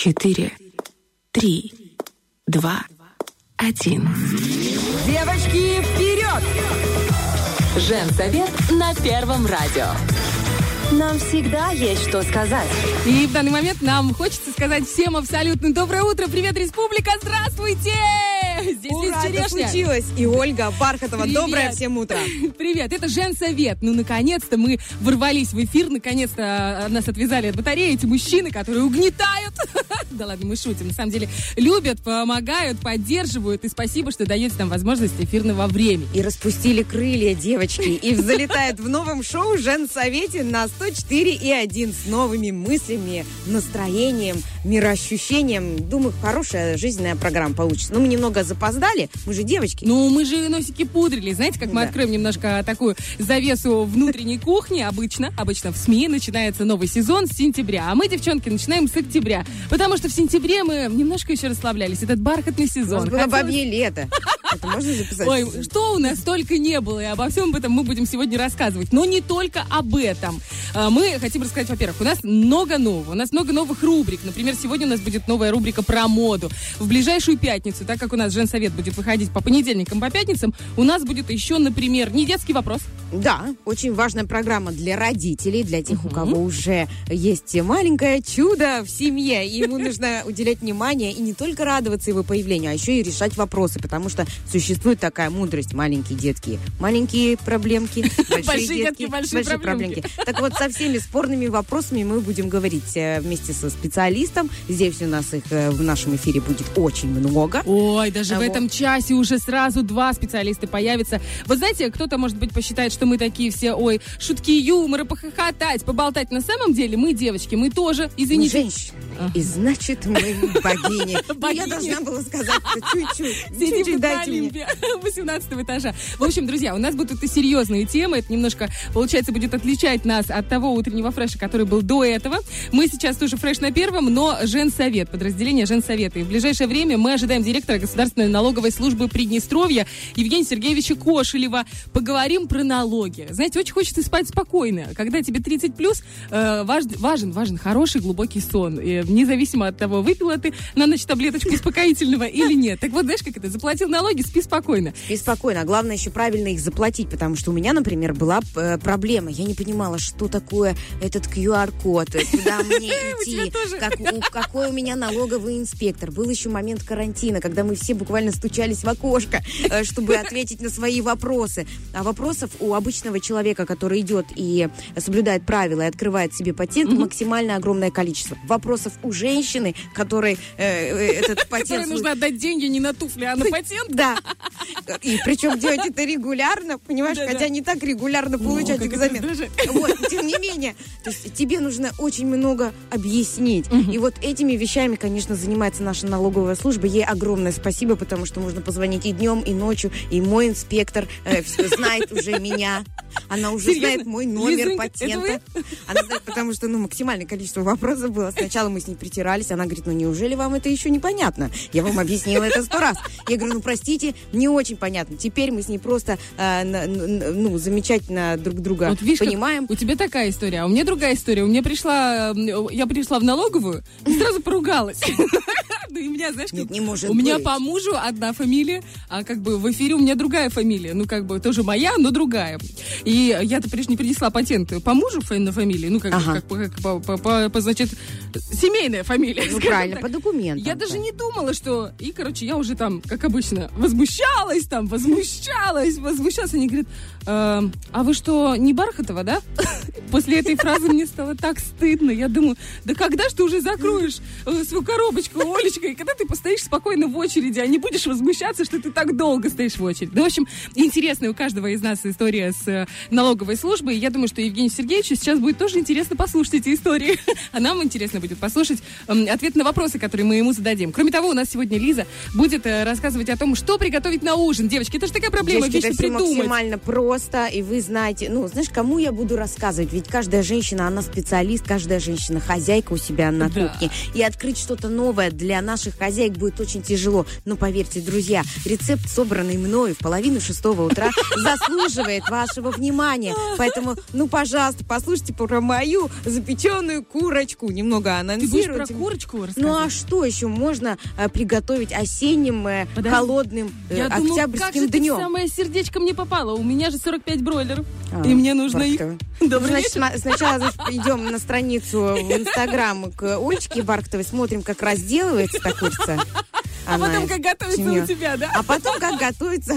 четыре, три, два, один. Девочки, вперед! Женсовет на Первом радио. Нам всегда есть что сказать. И в данный момент нам хочется сказать всем абсолютно доброе утро. Привет, республика, здравствуйте! Здесь Ура, это случилось. И Ольга Бархатова. Привет. Доброе всем утро. Привет, это Женсовет. Ну, наконец-то мы ворвались в эфир, наконец-то а, нас отвязали от батареи эти мужчины, которые угнетают. Да ладно, мы шутим. На самом деле любят, помогают, поддерживают. И спасибо, что даете нам возможность эфирного времени. И распустили крылья девочки. И залетает в новом шоу «Женсовете» на 104 и 1 с новыми мыслями, настроением, мироощущением. Думаю, хорошая жизненная программа получится. Ну, мы немного запоздали. Мы же девочки. Ну, мы же носики пудрили. Знаете, как мы Да. откроем немножко такую завесу внутренней кухни обычно. Обычно в СМИ начинается новый сезон с сентября. А мы, девчонки, начинаем с октября. Потому что в сентябре мы немножко еще расслаблялись. Этот бархатный сезон. было Хотелось- бабье лето. Это можно записать? Ой, что у нас только не было, и обо всем этом мы будем сегодня рассказывать. Но не только об этом. А, Мы хотим рассказать, во-первых, у нас много нового. У нас много новых рубрик. Например, сегодня у нас будет новая рубрика про моду. В ближайшую пятницу, так как у нас Женсовет будет выходить по понедельникам, по пятницам, у нас будет еще, например, не детский вопрос. Да, очень важная программа для родителей, для тех, у кого уже есть маленькое чудо в семье. И ему нужно уделять внимание и не только радоваться его появлению, а еще и решать вопросы, потому что существует такая мудрость. Маленькие детки, маленькие проблемки, большие, детки, большие проблемки. Так вот, со всеми спорными вопросами мы будем говорить э, вместе со специалистом. Здесь у нас их э, в нашем эфире будет очень много. Ой, даже в этом часе уже сразу два специалиста появятся. Вы знаете, кто-то, может быть, посчитает, что мы такие все, ой, шутки юмора, похохотать, поболтать. На самом деле мы девочки, мы тоже, Мы извините. женщины. И значит, мы богини. Ну. Я должна была сказать чуть-чуть. Чуть-чуть дайте мне. Олимпе 18 этажа. В общем, друзья, у нас будут и серьезные темы. Это немножко, получается, будет отличать нас от того утреннего фреша, который был до этого. Мы сейчас тоже фреш на первом, но Женсовет, подразделение Женсовета. И в ближайшее время мы ожидаем директора Государственной налоговой службы Приднестровья Евгения Сергеевича Кошелева. Поговорим про налоги. Знаете, очень хочется спать спокойно. Когда тебе 30 плюс, э, важ- важен, важен хороший глубокий сон. И независимо от того, выпила ты на ночь таблеточку успокоительного или нет. Так вот, знаешь, как это? Заплатил налоги, спи спокойно. И спокойно. А главное еще правильно их заплатить, потому что у меня, например, была э, проблема. Я не понимала, что такое этот QR-код, э, куда мне идти, тоже. как у- какой у меня налоговый инспектор. Был еще момент карантина, когда мы все буквально стучались в окошко, э, чтобы ответить на свои вопросы. А вопросов у обычного человека, который идет и соблюдает правила и открывает себе патент, максимально огромное количество. Вопросов у женщины, которой э, э, этот Которой патент... нужно отдать деньги не на туфли, а на патент. Да. И причем делать это регулярно, понимаешь, хотя не так регулярно получать экзамен. Вот, тем не менее. То есть тебе нужно очень много объяснить. И вот этими вещами, конечно, занимается наша налоговая служба. Ей огромное спасибо, потому что можно позвонить и днем, и ночью. И мой инспектор э, знает уже меня. Она уже знает мой номер патента. Она знает, потому что ну, максимальное количество вопросов было. Сначала мы с ней притирались. Она говорит, ну неужели вам это еще непонятно? Я вам объяснила это сто раз. Я говорю, ну простите, не очень понятно. Теперь мы с ней просто э, ну, замечательно друг друга Вот видишь, понимаем. у тебя такая история, а у меня другая история. У меня пришла, я пришла в налоговую и сразу поругалась. Ну, и у меня, знаешь, Нет, как- не может у меня быть. по мужу одна фамилия, а как бы в эфире у меня другая фамилия. Ну, как бы тоже моя, но другая. И я-то прежде не принесла патент по мужу на фамилии, ну, как, бы, Ага. как, как по, по- по- по, значит, семейная фамилия. Ну скажем правильно, так. по документам. Я даже не думала, что... И, короче, я уже там, как обычно, возмущалась там, возмущалась, возмущалась. Они говорят, «Эм, а вы что, не Бархатова, да? После этой фразы мне стало так стыдно. Я думаю, да когда ж ты уже закроешь э, свою коробочку, Олечка, и когда ты постоишь спокойно в очереди, а не будешь возмущаться, что ты так долго стоишь в очереди. Ну, в общем, интересная у каждого из нас история с э, налоговой службой. Я думаю, что Евгению Сергеевичу сейчас будет тоже интересно послушать эти истории. А нам интересно будет послушать эм, ответ на вопросы, которые мы ему зададим. Кроме того, у нас сегодня Лиза будет э, рассказывать о том, что приготовить на ужин. Девочки, это же такая проблема, Девочки, вечно придумать. максимально просто, и вы знаете, ну, знаешь, кому я буду рассказывать? Ведь каждая женщина, она специалист, каждая женщина хозяйка у себя на Да. кухне. И открыть что-то новое для наших хозяек будет очень тяжело. Но поверьте, друзья, рецепт, собранный мною в половину шестого утра, заслуживает вашего внимания. Поэтому, ну, пожалуйста, послушайте про мою запеченную курочку. Немного Ты анонсируйте. про курочку Ну а что еще можно э, приготовить осенним, э, холодным, э, Я думаю, как октябрьским же ты днем? самое сердечко мне попало? У меня же 45 бройлеров. А, и мне нужно их... Бархатовой. Добрый Значит, вечер. сначала значит, идем на страницу в Инстаграм к Олечке Бархатовой, смотрим, как разделывается эта курица. А Она потом как готовится у тебя, да? А потом как готовится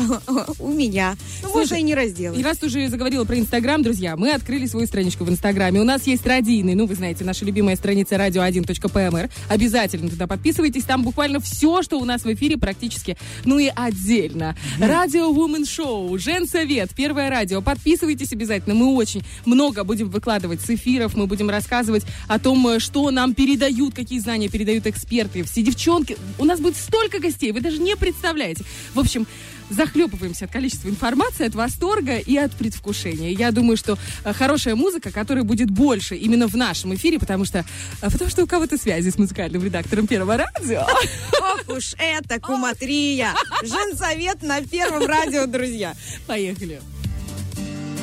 у меня. Ну, Слушай, не И разделывай. раз ты уже заговорила про Инстаграм, друзья, мы открыли свою страничку в Инстаграме. У нас есть радийный, ну, вы знаете, наша любимая страница radio1.pmr. Обязательно туда подписывайтесь. Там буквально все, что у нас в эфире практически. Ну и отдельно. Радио Woman Show, Женсовет, Первое радио. Подписывайтесь обязательно. Мы очень много будем выкладывать с эфиров. Мы будем рассказывать о том, э, что нам передают, какие знания передают эксперты. Все девчонки. У нас будет столько гостей, вы даже не представляете. В общем, захлебываемся от количества информации, от восторга и от предвкушения. Я думаю, что э, хорошая музыка, которая будет больше именно в нашем эфире, потому что, э, потому что у кого-то связи с музыкальным редактором Первого радио. Ох уж это куматрия. Женсовет на первом радио, друзья. Поехали.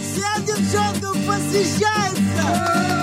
Всем девчонкам посвящается!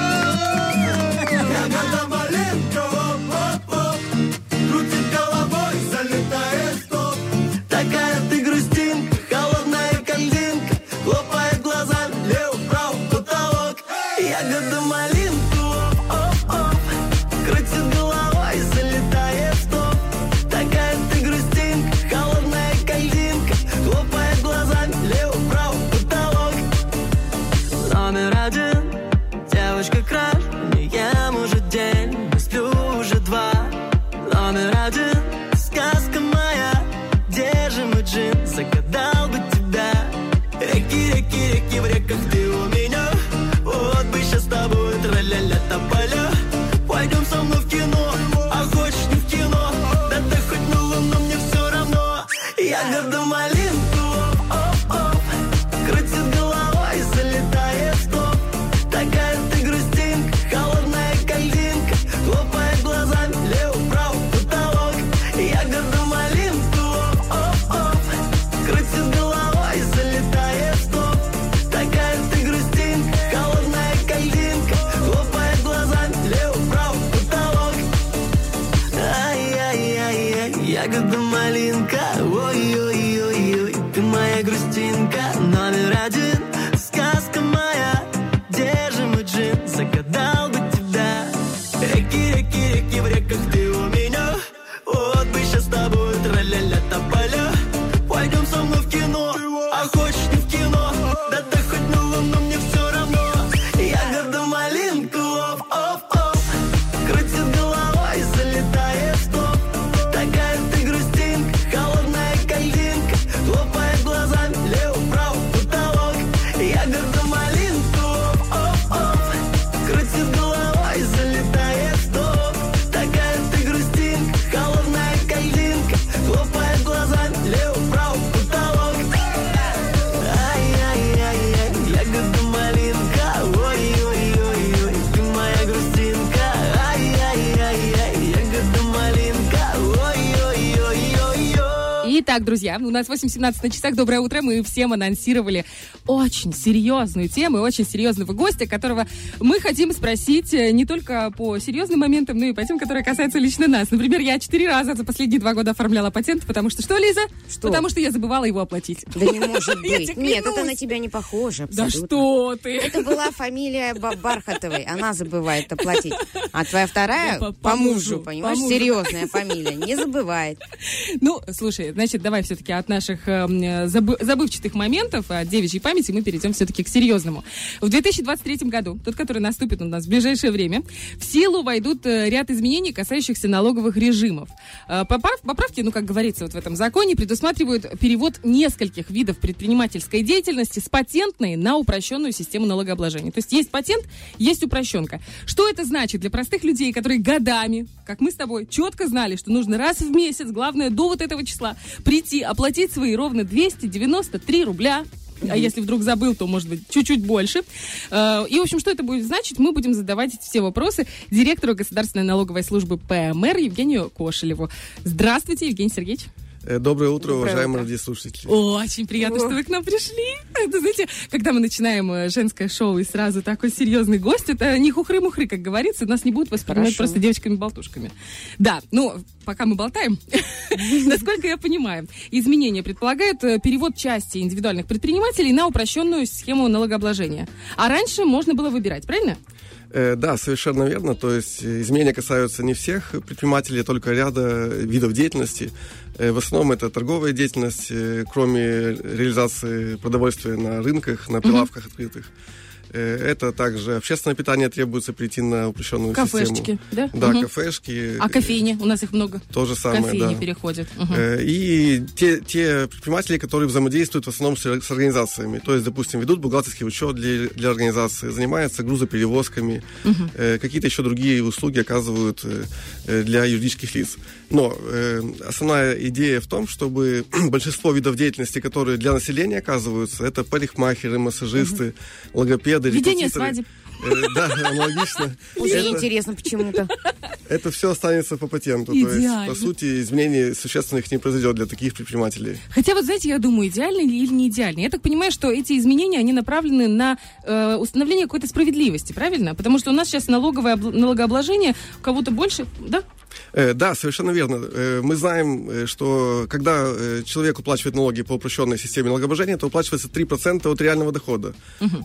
Друзья, у нас 8.17 на часах. Доброе утро. Мы всем анонсировали очень серьезную тему и очень серьезного гостя, которого мы хотим спросить э, не только по серьезным моментам, но и по тем, которые касаются лично нас. Например, я четыре раза за последние два года оформляла патент, потому что... Что, Лиза? Что? Потому что я забывала его оплатить. Да не может быть. Нет, это на тебя не похоже Да что ты? Это была фамилия Ба- Бархатовой. Она забывает оплатить. А твоя вторая по- мужу, понимаешь, по мужу. серьезная фамилия. Не забывает. Ну, слушай, значит, давай все-таки от наших эм, э, забы- забывчатых моментов, от девичьей памяти, мы перейдем все-таки к серьезному. В 2023 году, тот, который наступит у нас в ближайшее время, в силу войдут э, ряд изменений, касающихся налоговых режимов. Э, поправ- поправки, ну, как говорится вот в этом законе, предусматривают перевод нескольких видов предпринимательской деятельности с патентной на упрощенную систему налогообложения. То есть есть патент, есть упрощенка. Что это значит для простых людей, которые годами, как мы с тобой, четко знали, что нужно раз в месяц, главное, до вот этого числа, прийти, оплатить свои ровно 293 рубля А если вдруг забыл, то, может быть, чуть-чуть больше. Э, И, в общем, что это будет значить? Мы будем задавать все вопросы директору Государственной налоговой службы ПМР Евгению Кошелеву. Здравствуйте, Евгений Сергеевич. Э, Доброе утро, Доброе уважаемые утро. радиослушатели. Очень приятно, что вы к нам пришли. Это, знаете, когда мы начинаем э, женское шоу и сразу такой серьезный гость, это не хухры-мухры, как говорится, нас не будут воспринимать Хорошо. просто девочками-болтушками. Да, ну, пока мы болтаем, насколько я понимаю, изменения предполагают э, перевод части индивидуальных предпринимателей на упрощенную схему налогообложения. А раньше можно было выбирать, правильно? Да, совершенно верно. То есть изменения касаются не всех предпринимателей, а только ряда видов деятельности. Э, В основном это торговая деятельность, э, кроме реализации продовольствия на рынках, на прилавках открытых. Э, Это также общественное питание требуется перейти на упрощенную Кафешечки, систему. да? Да, Мгм. кафешки. А кофейни? У нас их много. То же самое, Кофейни да. переходят. Э, И те, те предприниматели, которые взаимодействуют в основном с, с организациями, то есть, допустим, ведут бухгалтерский учет для, для организации, занимаются грузоперевозками, э, какие-то еще другие услуги оказывают для юридических лиц. Но э, основная идея в том, чтобы большинство видов деятельности, которые для населения оказываются, это парикмахеры, массажисты, логопеды, Ведение свадеб. Э, Да, аналогично. Очень Это- интересно почему-то. это все останется по патенту. То есть, Идеально. по сути, изменений существенных не произойдет для таких предпринимателей. Хотя вот знаете, я думаю, идеально ли или не идеально. Я так понимаю, что эти изменения, они направлены на э, установление какой-то справедливости, правильно? Потому что у нас сейчас налоговое обл- налогообложение у кого-то больше, да? Э, Да, совершенно верно. Э, Мы знаем, э, что когда человек уплачивает налоги по упрощенной системе налогообложения, то уплачивается 3% от реального дохода.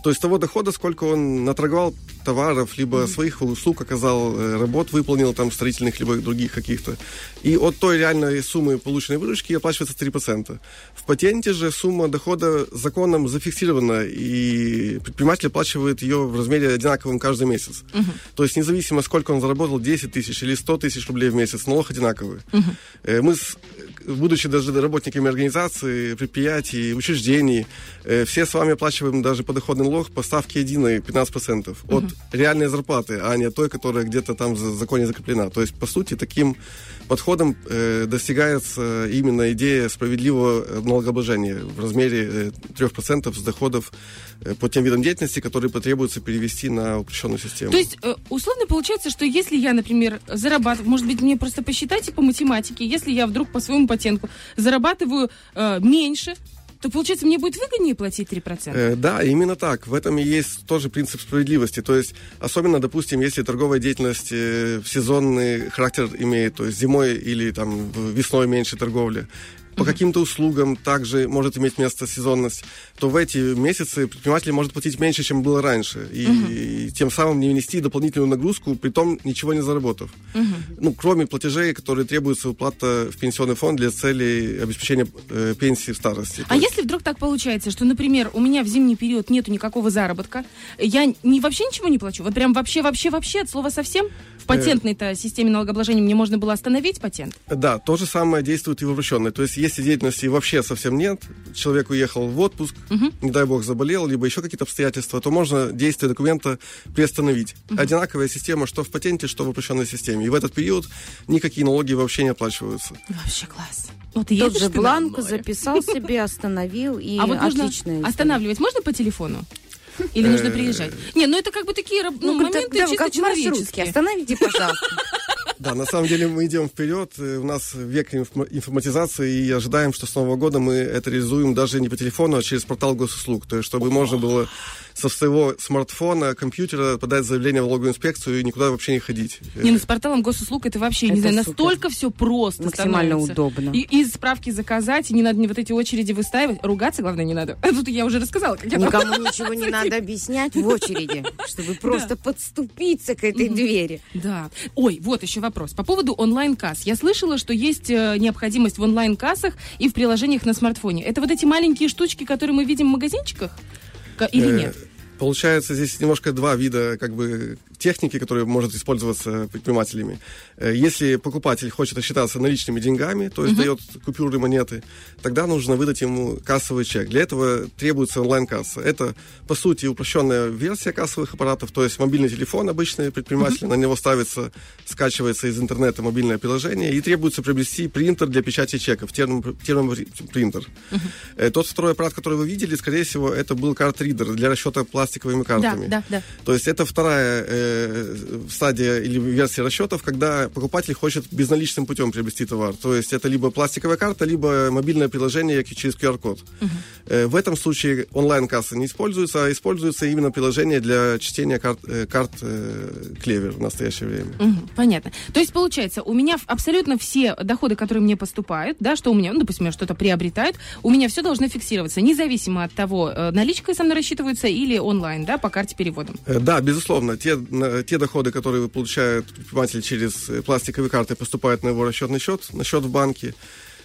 То есть того дохода, сколько он наторговал товаров, либо своих услуг оказал, работ выполнил, там, строительных, либо других каких-то. И от той реальной суммы полученной выручки оплачивается 3%. В патенте же сумма дохода законом зафиксирована, и предприниматель оплачивает ее в размере одинаковом каждый месяц. То есть независимо, сколько он заработал, 10 тысяч или 100 тысяч рублей в месяц, налог одинаковый. Э, Мы, с- будучи даже работниками организации, предприятий, учреждений, э, все с вами оплачиваем даже подоходный налог по ставке единой 15% от реальной зарплаты, а не той, которая где-то там в за- законе закреплена. То есть, по сути, таким подходом э, достигается именно идея справедливого э, налогообложения в размере э, 3% с доходов э, по тем видам деятельности, которые потребуется перевести на упрощенную систему. То есть, э, условно получается, что если я, например, зарабатываю, может быть, мне просто посчитайте по математике, если я вдруг по своему патенту зарабатываю э, меньше, то, получается, мне будет выгоднее платить 3%? Э, Да, именно так. В этом и есть тоже принцип справедливости. То есть, особенно, допустим, если торговая деятельность э, сезонный характер имеет, то есть зимой или там весной меньше торговли, по каким-то услугам также может иметь место сезонность, то в эти месяцы предприниматель может платить меньше, чем было раньше, и, и тем самым не внести дополнительную нагрузку, при том ничего не заработав. Ну, кроме платежей, которые требуется уплата в пенсионный фонд для целей обеспечения э, пенсии в старости. А есть- если вдруг так получается, что, например, у меня в зимний период нету никакого заработка, я не, вообще ничего не плачу? Вот прям вообще-вообще-вообще от слова совсем? В патентной-то системе налогообложения мне можно было остановить патент? Да, то же самое действует и в обращенной. То есть, если деятельности вообще совсем нет, человек уехал в отпуск, не дай бог заболел, либо еще какие-то обстоятельства, то можно действие документа приостановить. Одинаковая система, что в патенте, что в упрощенной системе. И в этот период никакие налоги вообще не оплачиваются. Вообще класс. Вот Тот едешь же бланк записал себе, остановил, и А вот нужно отличная история. останавливать можно по телефону? Или нужно приезжать? Не, ну это как бы такие ну, Ну, моменты да, чисто человеческие. Остановите, пожалуйста. Да, на самом деле мы идем вперед. Э, У нас век инф- информатизации, и ожидаем, что с Нового года мы это реализуем даже не по телефону, а через портал госуслуг. То есть, чтобы можно было со своего смартфона, компьютера подать заявление в налоговую инспекцию и никуда вообще не ходить. Не, ну с порталом госуслуг это вообще, не Это знаю, супер. настолько все просто Максимально становится. удобно. И, и справки заказать, и не надо мне вот эти очереди выстаивать. Ругаться, главное, не надо. Тут я уже рассказала, как я там- Никому ничего не надо объяснять в очереди, чтобы просто подступиться к этой двери. Да. Ой, вот еще вопрос. По поводу онлайн-касс. Я слышала, что есть э, необходимость в онлайн-кассах и в приложениях на смартфоне. Это вот эти маленькие штучки, которые мы видим в магазинчиках? Ка- Или Э, нет? Получается, здесь немножко два вида как бы техники, которая может использоваться предпринимателями. Э, Если покупатель хочет рассчитаться наличными деньгами, то есть дает купюры монеты, тогда нужно выдать ему кассовый чек. Для этого требуется онлайн-касса. Это, по сути, упрощенная версия кассовых аппаратов, то есть мобильный телефон обычный предприниматель, на него ставится, скачивается из интернета мобильное приложение, и требуется приобрести принтер для печати чеков, термо- термопринтер. Э, Тот второй аппарат, который вы видели, скорее всего, это был карт-ридер для расчета пластиковыми Да, картами. да, да. То есть это вторая э, стадия или версия расчетов, когда покупатель хочет безналичным путем приобрести товар. То есть это либо пластиковая карта, либо мобильное приложение через QR-код. Э, в этом случае онлайн-касса не используется, а используется именно приложение для чтения карт, э, карт э, клевер в настоящее время. Мгм, понятно. То есть, получается, у меня абсолютно все доходы, которые мне поступают, да, что у меня, ну, допустим, я что-то приобретают, у меня все должно фиксироваться, независимо от того, наличкой со мной рассчитываются или онлайн, да, по карте переводом. Да, безусловно, те, те доходы, которые получает предприниматель через пластиковые карты, поступают на его расчетный счет, на счет в банке.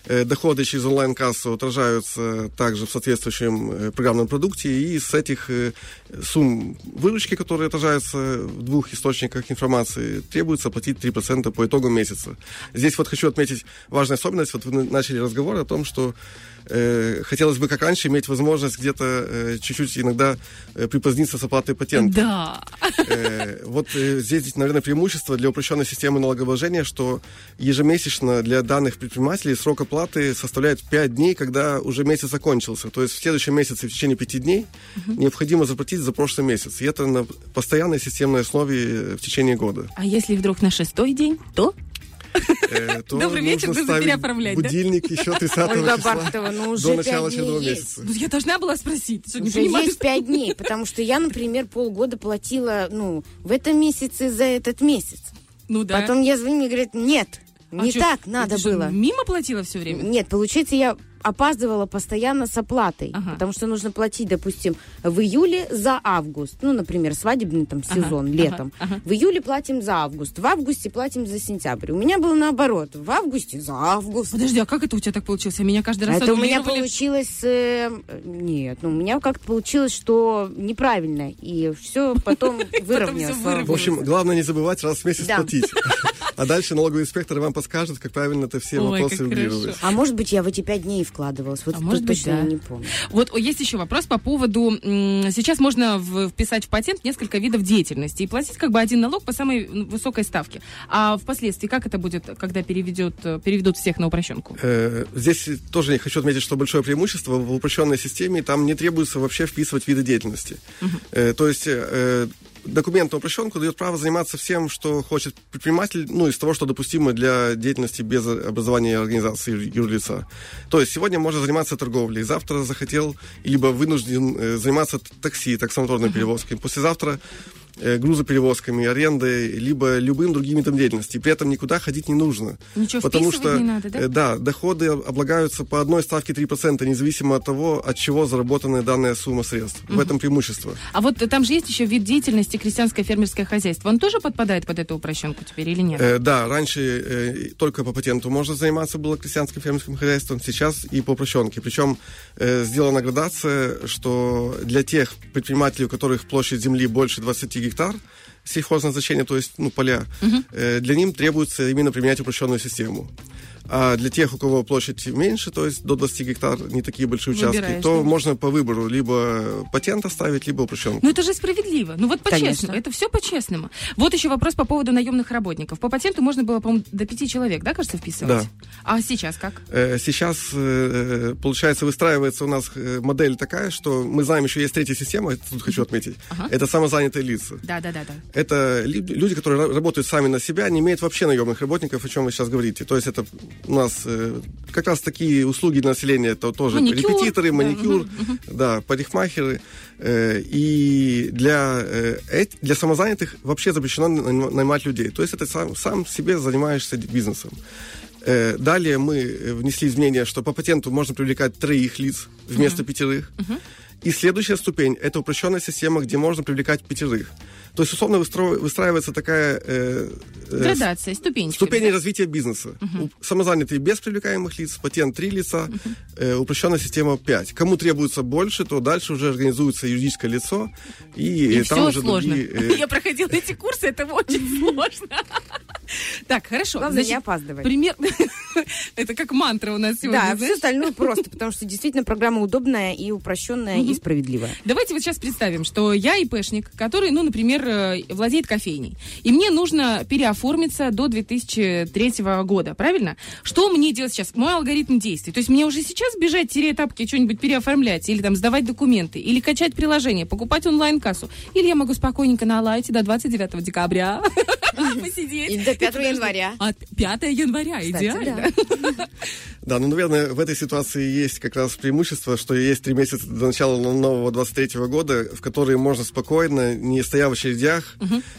Э, Доходы через онлайн-кассу отражаются также в соответствующем э, программном продукте, и с этих э, сумм выручки, которые отражаются в двух источниках информации, требуется платить 3% по итогам месяца. Здесь вот хочу отметить важную особенность. Вот вы начали разговор о том, что э, хотелось бы, как раньше, иметь возможность где-то э, чуть-чуть иногда э, припоздниться с оплатой патента. Да. Э, Вот э, здесь, наверное, преимущество для упрощенной системы налогообложения, что ежемесячно для данных предпринимателей срок оплаты составляет 5 дней, когда уже месяц закончился. То есть в следующем месяце в течение 5 дней необходимо заплатить за прошлый месяц. И это на постоянной системной основе э, в течение года. А если вдруг на шестой день, то? Э, то Добрый вечер, нужно ставить переоформлять, да? будильник еще 30 Ольга числа Бархатова, ну уже до начала очередного месяца. Ну, я должна была спросить. Что, Уже понимаю, есть что- пять дней, потому что я, например, полгода платила, ну, в этом месяце за этот месяц. Ну да. Потом я звоню, мне говорят, нет, А не чё, так надо что, было. Мимо платила все время? Нет, получается, я опаздывала постоянно с оплатой, Ага. потому что нужно платить, допустим, в июле за август, ну, например, свадебный там сезон ага, летом. ага. В июле платим за август, в августе платим за сентябрь. У меня было наоборот, в августе за август. Подожди, а как это у тебя так получилось? А Меня каждый раз Это у меня получилось... э, нет, ну у меня как-то получилось, что неправильно. И все потом выровнялось. В общем, главное не забывать раз в месяц платить. А дальше налоговый инспектор вам подскажет, как правильно это все Ой, вопросы хорошо. А может быть, я в эти пять дней вкладывалась. Вот А может быть, точно да. я не помню. Вот есть еще вопрос по поводу... Сейчас можно вписать в патент несколько видов деятельности и платить как бы один налог по самой высокой ставке. А впоследствии как это будет, когда переведет, переведут всех на упрощенку? Э, Здесь тоже я хочу отметить, что большое преимущество в упрощенной системе, там не требуется вообще вписывать виды деятельности. Э, То есть э, документ на упрощенку дает право заниматься всем, что хочет предприниматель, ну, из того, что допустимо для деятельности без образования организации юр- юрлица. То есть сегодня можно заниматься торговлей, завтра захотел, либо вынужден э, заниматься такси, таксомоторной перевозкой, послезавтра грузоперевозками, арендой, либо любым другим видом деятельности. При этом никуда ходить не нужно. Ничего потому что, не надо, да? э, да, доходы облагаются по одной ставке 3%, независимо от того, от чего заработана данная сумма средств. В этом преимущество. А вот там же есть еще вид деятельности крестьянское фермерское хозяйство. Он тоже подпадает под эту упрощенку теперь или нет? Э, да, раньше э, только по патенту можно заниматься было крестьянским фермерским хозяйством, сейчас и по упрощенке. Причем э, сделана градация, что для тех предпринимателей, у которых площадь земли больше 20 гектар, сельхозназначения, то есть ну, поля, э, для них требуется именно применять упрощенную систему. А для тех, у кого площадь меньше, то есть до 20 гектар, не такие большие участки, Выбираешь, то да? можно по выбору либо патент оставить, либо упрощенку. Ну это же справедливо. Ну вот по-честному. Это все по-честному. Вот еще вопрос по поводу наемных работников. По патенту можно было, по-моему, до пяти человек, да, кажется, вписывать? Да. А сейчас как? Э, Сейчас, э, получается, выстраивается у нас модель такая, что мы знаем, еще есть третья система, это тут хочу отметить. Ага. Это самозанятые лица. Да, да, да, да. Это лю- люди, которые ра- работают сами на себя, не имеют вообще наемных работников, о чем вы сейчас говорите. То есть это у нас э, как раз такие услуги для населения, это тоже Маникюр, репетиторы, да, маникюр, да, парикмахеры. Э, И для, э, для самозанятых вообще запрещено наним- нанимать людей. То есть это сам, сам себе занимаешься бизнесом. Далее мы внесли изменения, что по патенту можно привлекать троих лиц вместо пятерых. И следующая ступень – это упрощенная система, где можно привлекать пятерых. То есть, условно, выстраивается такая э, э, Градация, ступенечки. ступени развития бизнеса. У- Самозанятые без привлекаемых лиц, патент 3 лица, э, упрощенная система 5. Кому требуется больше, то дальше уже организуется юридическое лицо, и, И э, там все уже сложно. другие... э, Я проходила эти курсы, это очень сложно. Так, хорошо. Главное, не опаздывать. Пример... Это как мантра у нас сегодня, Да, все знаешь? остальное просто, потому что действительно программа удобная и упрощенная и справедливая. Давайте вот сейчас представим, что я ИПшник, который, ну, например, э, владеет кофейней. И мне нужно переоформиться до 2003 года, правильно? Что мне делать сейчас? Мой алгоритм действий. То есть мне уже сейчас бежать, тереть тапки, что-нибудь переоформлять, или там сдавать документы, или качать приложение, покупать онлайн-кассу. Или я могу спокойненько на лайте до 29 декабря посидеть. И до 5 подождать. января. А 5 января, Кстати, идеально. Да, ну, наверное, в этой ситуации есть как раз преимущество, что есть три месяца до начала нового 23 года, в которые можно спокойно, не стоя в очередях,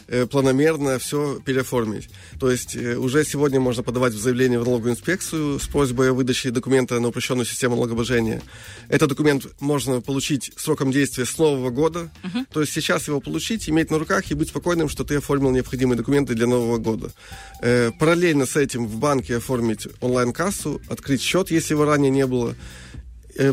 э, планомерно все переоформить. То есть э, уже сегодня можно подавать заявление в налоговую инспекцию с просьбой о выдаче документа на упрощенную систему налогообложения. Этот документ можно получить сроком действия с нового года. То есть сейчас его получить, иметь на руках и быть спокойным, что ты оформил необходимые документы для нового года. Э, параллельно с этим в банке оформить онлайн-кассу, открыть счет, если его ранее не было,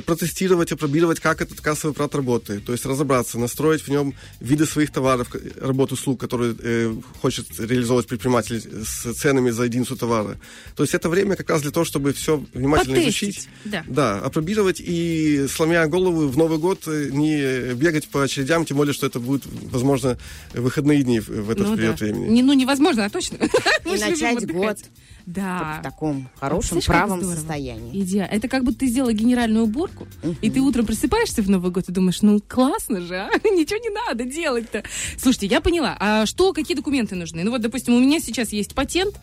протестировать, опробировать, как этот кассовый аппарат работает. То есть разобраться, настроить в нем виды своих товаров, к- работ, услуг, которые э, хочет реализовывать предприниматель с ценами за единицу товара. То есть это время как раз для того, чтобы все внимательно Потестить, изучить. да. Да, опробировать и, сломя голову, в Новый год э, не бегать по очередям, тем более, что это будут, возможно, выходные дни в- этот Ну период да. времени. Не, ну, невозможно, а точно. И начать год Да. в таком хорошем, правом здорово? состоянии. Идеально. Это как будто ты сделала генеральную уборку, и ты утром просыпаешься в Новый год и думаешь, ну классно же, а? ничего не надо делать-то. Слушайте, я поняла, а что, какие документы нужны? Ну вот, допустим, у меня сейчас есть патент,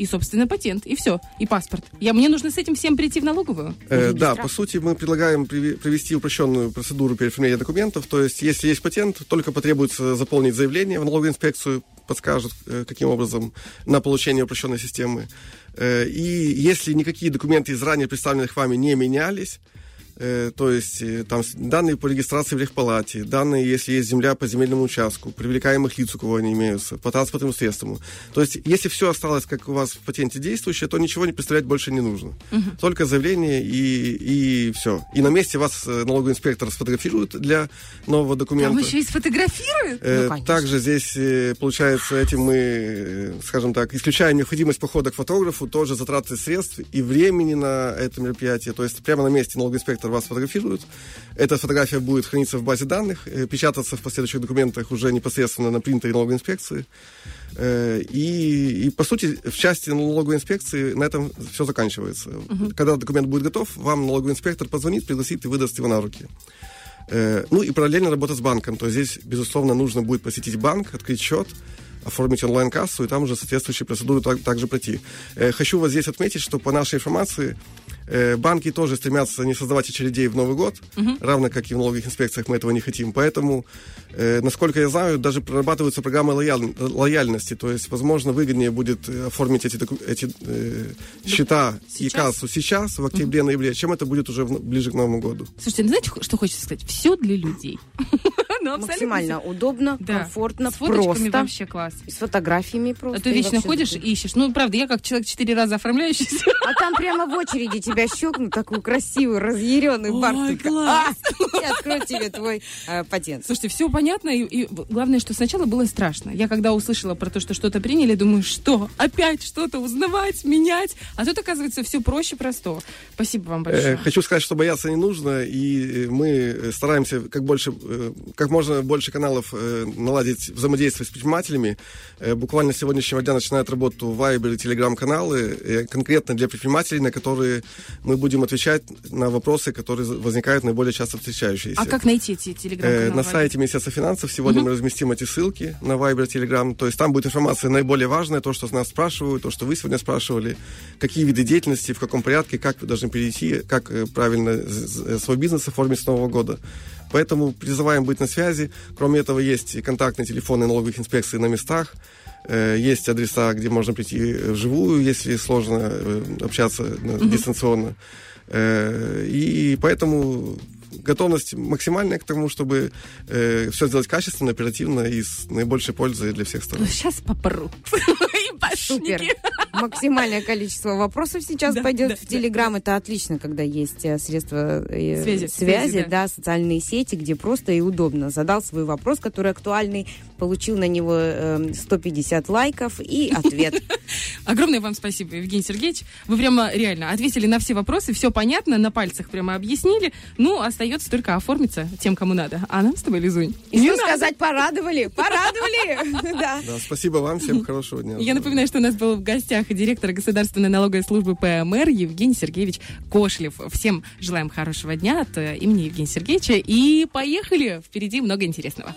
и, собственно, патент, и все, и паспорт. Я, мне нужно с этим всем прийти в налоговую? Э, да, по сути, мы предлагаем провести упрощенную процедуру переоформления документов. То есть, если есть патент, только потребуется заполнить заявление в налоговую инспекцию, подскажут, э, каким образом, на получение упрощенной системы. Э, и если никакие документы из ранее представленных вами не менялись, то есть э, там данные по регистрации в рехпалате, данные, если есть земля по земельному участку, привлекаемых лиц, у кого они имеются, по транспортному средству. То есть, если все осталось, как у вас в патенте действующее, то ничего не представлять больше не нужно. Только заявление и, и все. И на месте вас э, налоговый инспектор сфотографирует для нового документа. Там еще и сфотографируют? Э, Ну, конечно. Также здесь, э, получается, этим мы, э, скажем так, исключаем необходимость похода к фотографу, тоже затраты средств и времени на это мероприятие. То есть прямо на месте налоговый инспектор вас фотографирует. Эта фотография будет храниться в базе данных, э, печататься в последующих документах уже непосредственно на принтере налоговой инспекции. Э, И, и, по сути, в части налоговой инспекции на этом все заканчивается. Когда документ будет готов, вам налоговый инспектор позвонит, пригласит и выдаст его на руки. Э, Ну и параллельно работа с банком. То есть здесь, безусловно, нужно будет посетить банк, открыть счет, оформить онлайн-кассу и там уже соответствующие процедуры так- также пройти. Хочу вас здесь отметить, что по нашей информации банки тоже стремятся не создавать очередей в Новый год, равно как и в налоговых инспекциях мы этого не хотим. Поэтому, э, насколько я знаю, даже прорабатываются программы лояль- лояльности. То есть, возможно, выгоднее будет э, оформить эти, доку- эти э, счета и Сейчас? кассу сейчас, в октябре-ноябре, чем это будет уже в- ближе к Новому году. Слушайте, ну знаете, что хочется сказать? Все для людей. Ну, Максимально удобно. Да. комфортно, С фоточками просто. вообще класс. И с фотографиями просто. А ты и вечно ходишь и ищешь. Ну, правда, я как человек четыре раза оформляющийся. А там прямо в очереди тебя щелкнут, такую красивую, разъяренную класс. А, И откроют тебе твой э, патент. Слушайте, все понятно, и, и главное, что сначала было страшно. Я когда услышала про то, что что-то приняли, думаю, что? Опять что-то узнавать, менять? А тут, оказывается, все проще простого. Спасибо вам Э, большое. Хочу сказать, что бояться не нужно, и э, мы стараемся как, больше, как можно больше каналов наладить взаимодействие с предпринимателями. Буквально с сегодняшнего дня начинают работу Viber и Telegram каналы э, конкретно для предпринимателей, на которые мы будем отвечать на вопросы, которые возникают наиболее часто встречающиеся. А как найти эти Э, телеграм-каналы? На сайте Министерства финансов сегодня мы разместим эти ссылки на Viber, Telegram. То есть там будет информация наиболее важная, то, что нас спрашивают, то, что вы сегодня спрашивали, какие виды деятельности, в каком порядке, как вы должны перейти, как э, правильно свой бизнес оформить с Нового года. Поэтому призываем быть на связи. Кроме этого, есть и контактные телефоны налоговых инспекций на местах. Э, Есть адреса, где можно прийти вживую, если сложно э, общаться э, дистанционно. Э, И поэтому готовность максимальная к тому, чтобы все сделать качественно, оперативно и с наибольшей пользой для всех сторон. Сейчас попру. Супер. Максимальное количество вопросов сейчас Да, пойдет да, в да. Телеграм. Это отлично, когда есть э, средства э, Связи, связи, связи, да. да. социальные сети, где просто и удобно. Задал свой вопрос, который актуальный, получил на него э, 150 лайков и ответ. Огромное вам спасибо, Евгений Сергеевич. Вы прямо реально ответили на все вопросы, все понятно, на пальцах прямо объяснили. Ну, остается только оформиться тем, кому надо. А нам с тобой, Лизунь, И что сказать, порадовали? Порадовали! Да. Да, спасибо вам, всем хорошего дня. Я напоминаю, что у нас был в гостях директор Государственной налоговой службы ПМР Евгений Сергеевич Кошлев. Всем желаем хорошего дня от э, имени Евгения Сергеевича. И поехали! Впереди много интересного.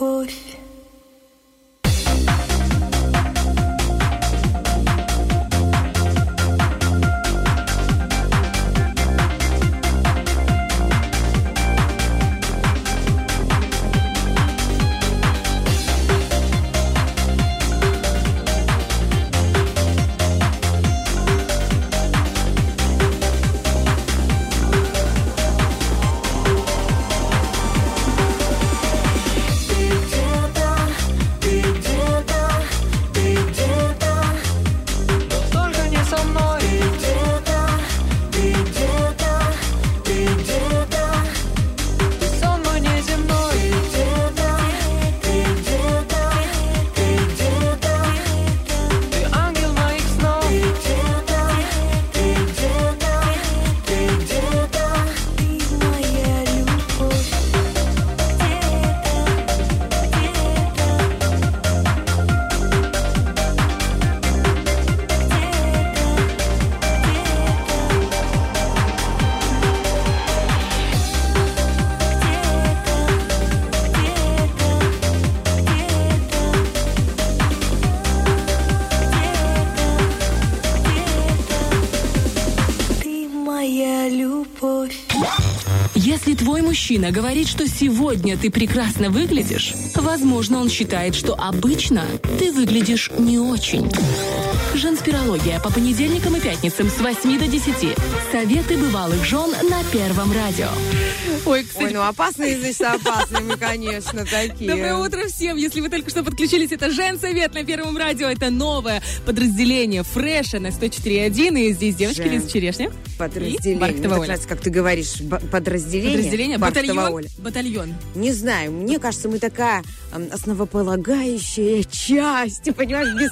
Моя мужчина говорит, что сегодня ты прекрасно выглядишь, возможно, он считает, что обычно ты выглядишь не очень. Женспирология по понедельникам и пятницам с 8 до 10. Советы бывалых жен на Первом радио. Ой, кстати, Ой, ну опасные, значит, опасные мы, конечно, такие. Доброе утро всем! Если вы только что подключились, это Женсовет на Первом радио. Это новое подразделение Фреша на 104.1. И здесь девочки Жен. Лиза Черешня. Подразделение. Так нравится, как ты говоришь, подразделение. Подразделение, батальон. Оля. Батальон. Не знаю, мне кажется, мы такая основополагающая часть, понимаешь, без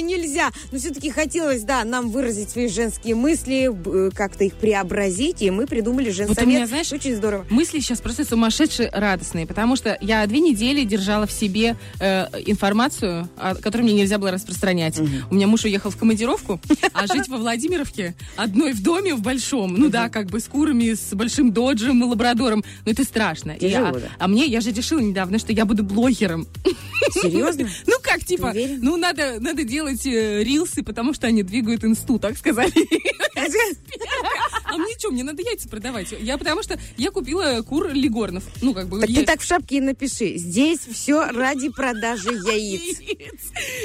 Нельзя. Но все-таки хотелось, да, нам выразить свои женские мысли, э, как-то их преобразить, и мы придумали Вот у женсовет. меня, знаешь, Очень здорово. Мысли сейчас просто сумасшедшие радостные, потому что я две недели держала в себе э, информацию, о- которую мне нельзя было распространять. У меня муж уехал в командировку, а жить во Владимировке одной в доме в большом, ну да, как бы с курами, с большим доджем и лабрадором, ну это страшно. Тяжело, да. а мне, я же решила недавно, что я буду блогером. Серьезно? Ну как, типа, ну надо, надо делать э, рилсы, потому что они двигают инсту, так сказали. А мне что, мне надо яйца продавать. Я потому что я купила кур легорнов. Ну, как бы... Так ты так в шапке и напиши. Здесь все ради продажи яиц.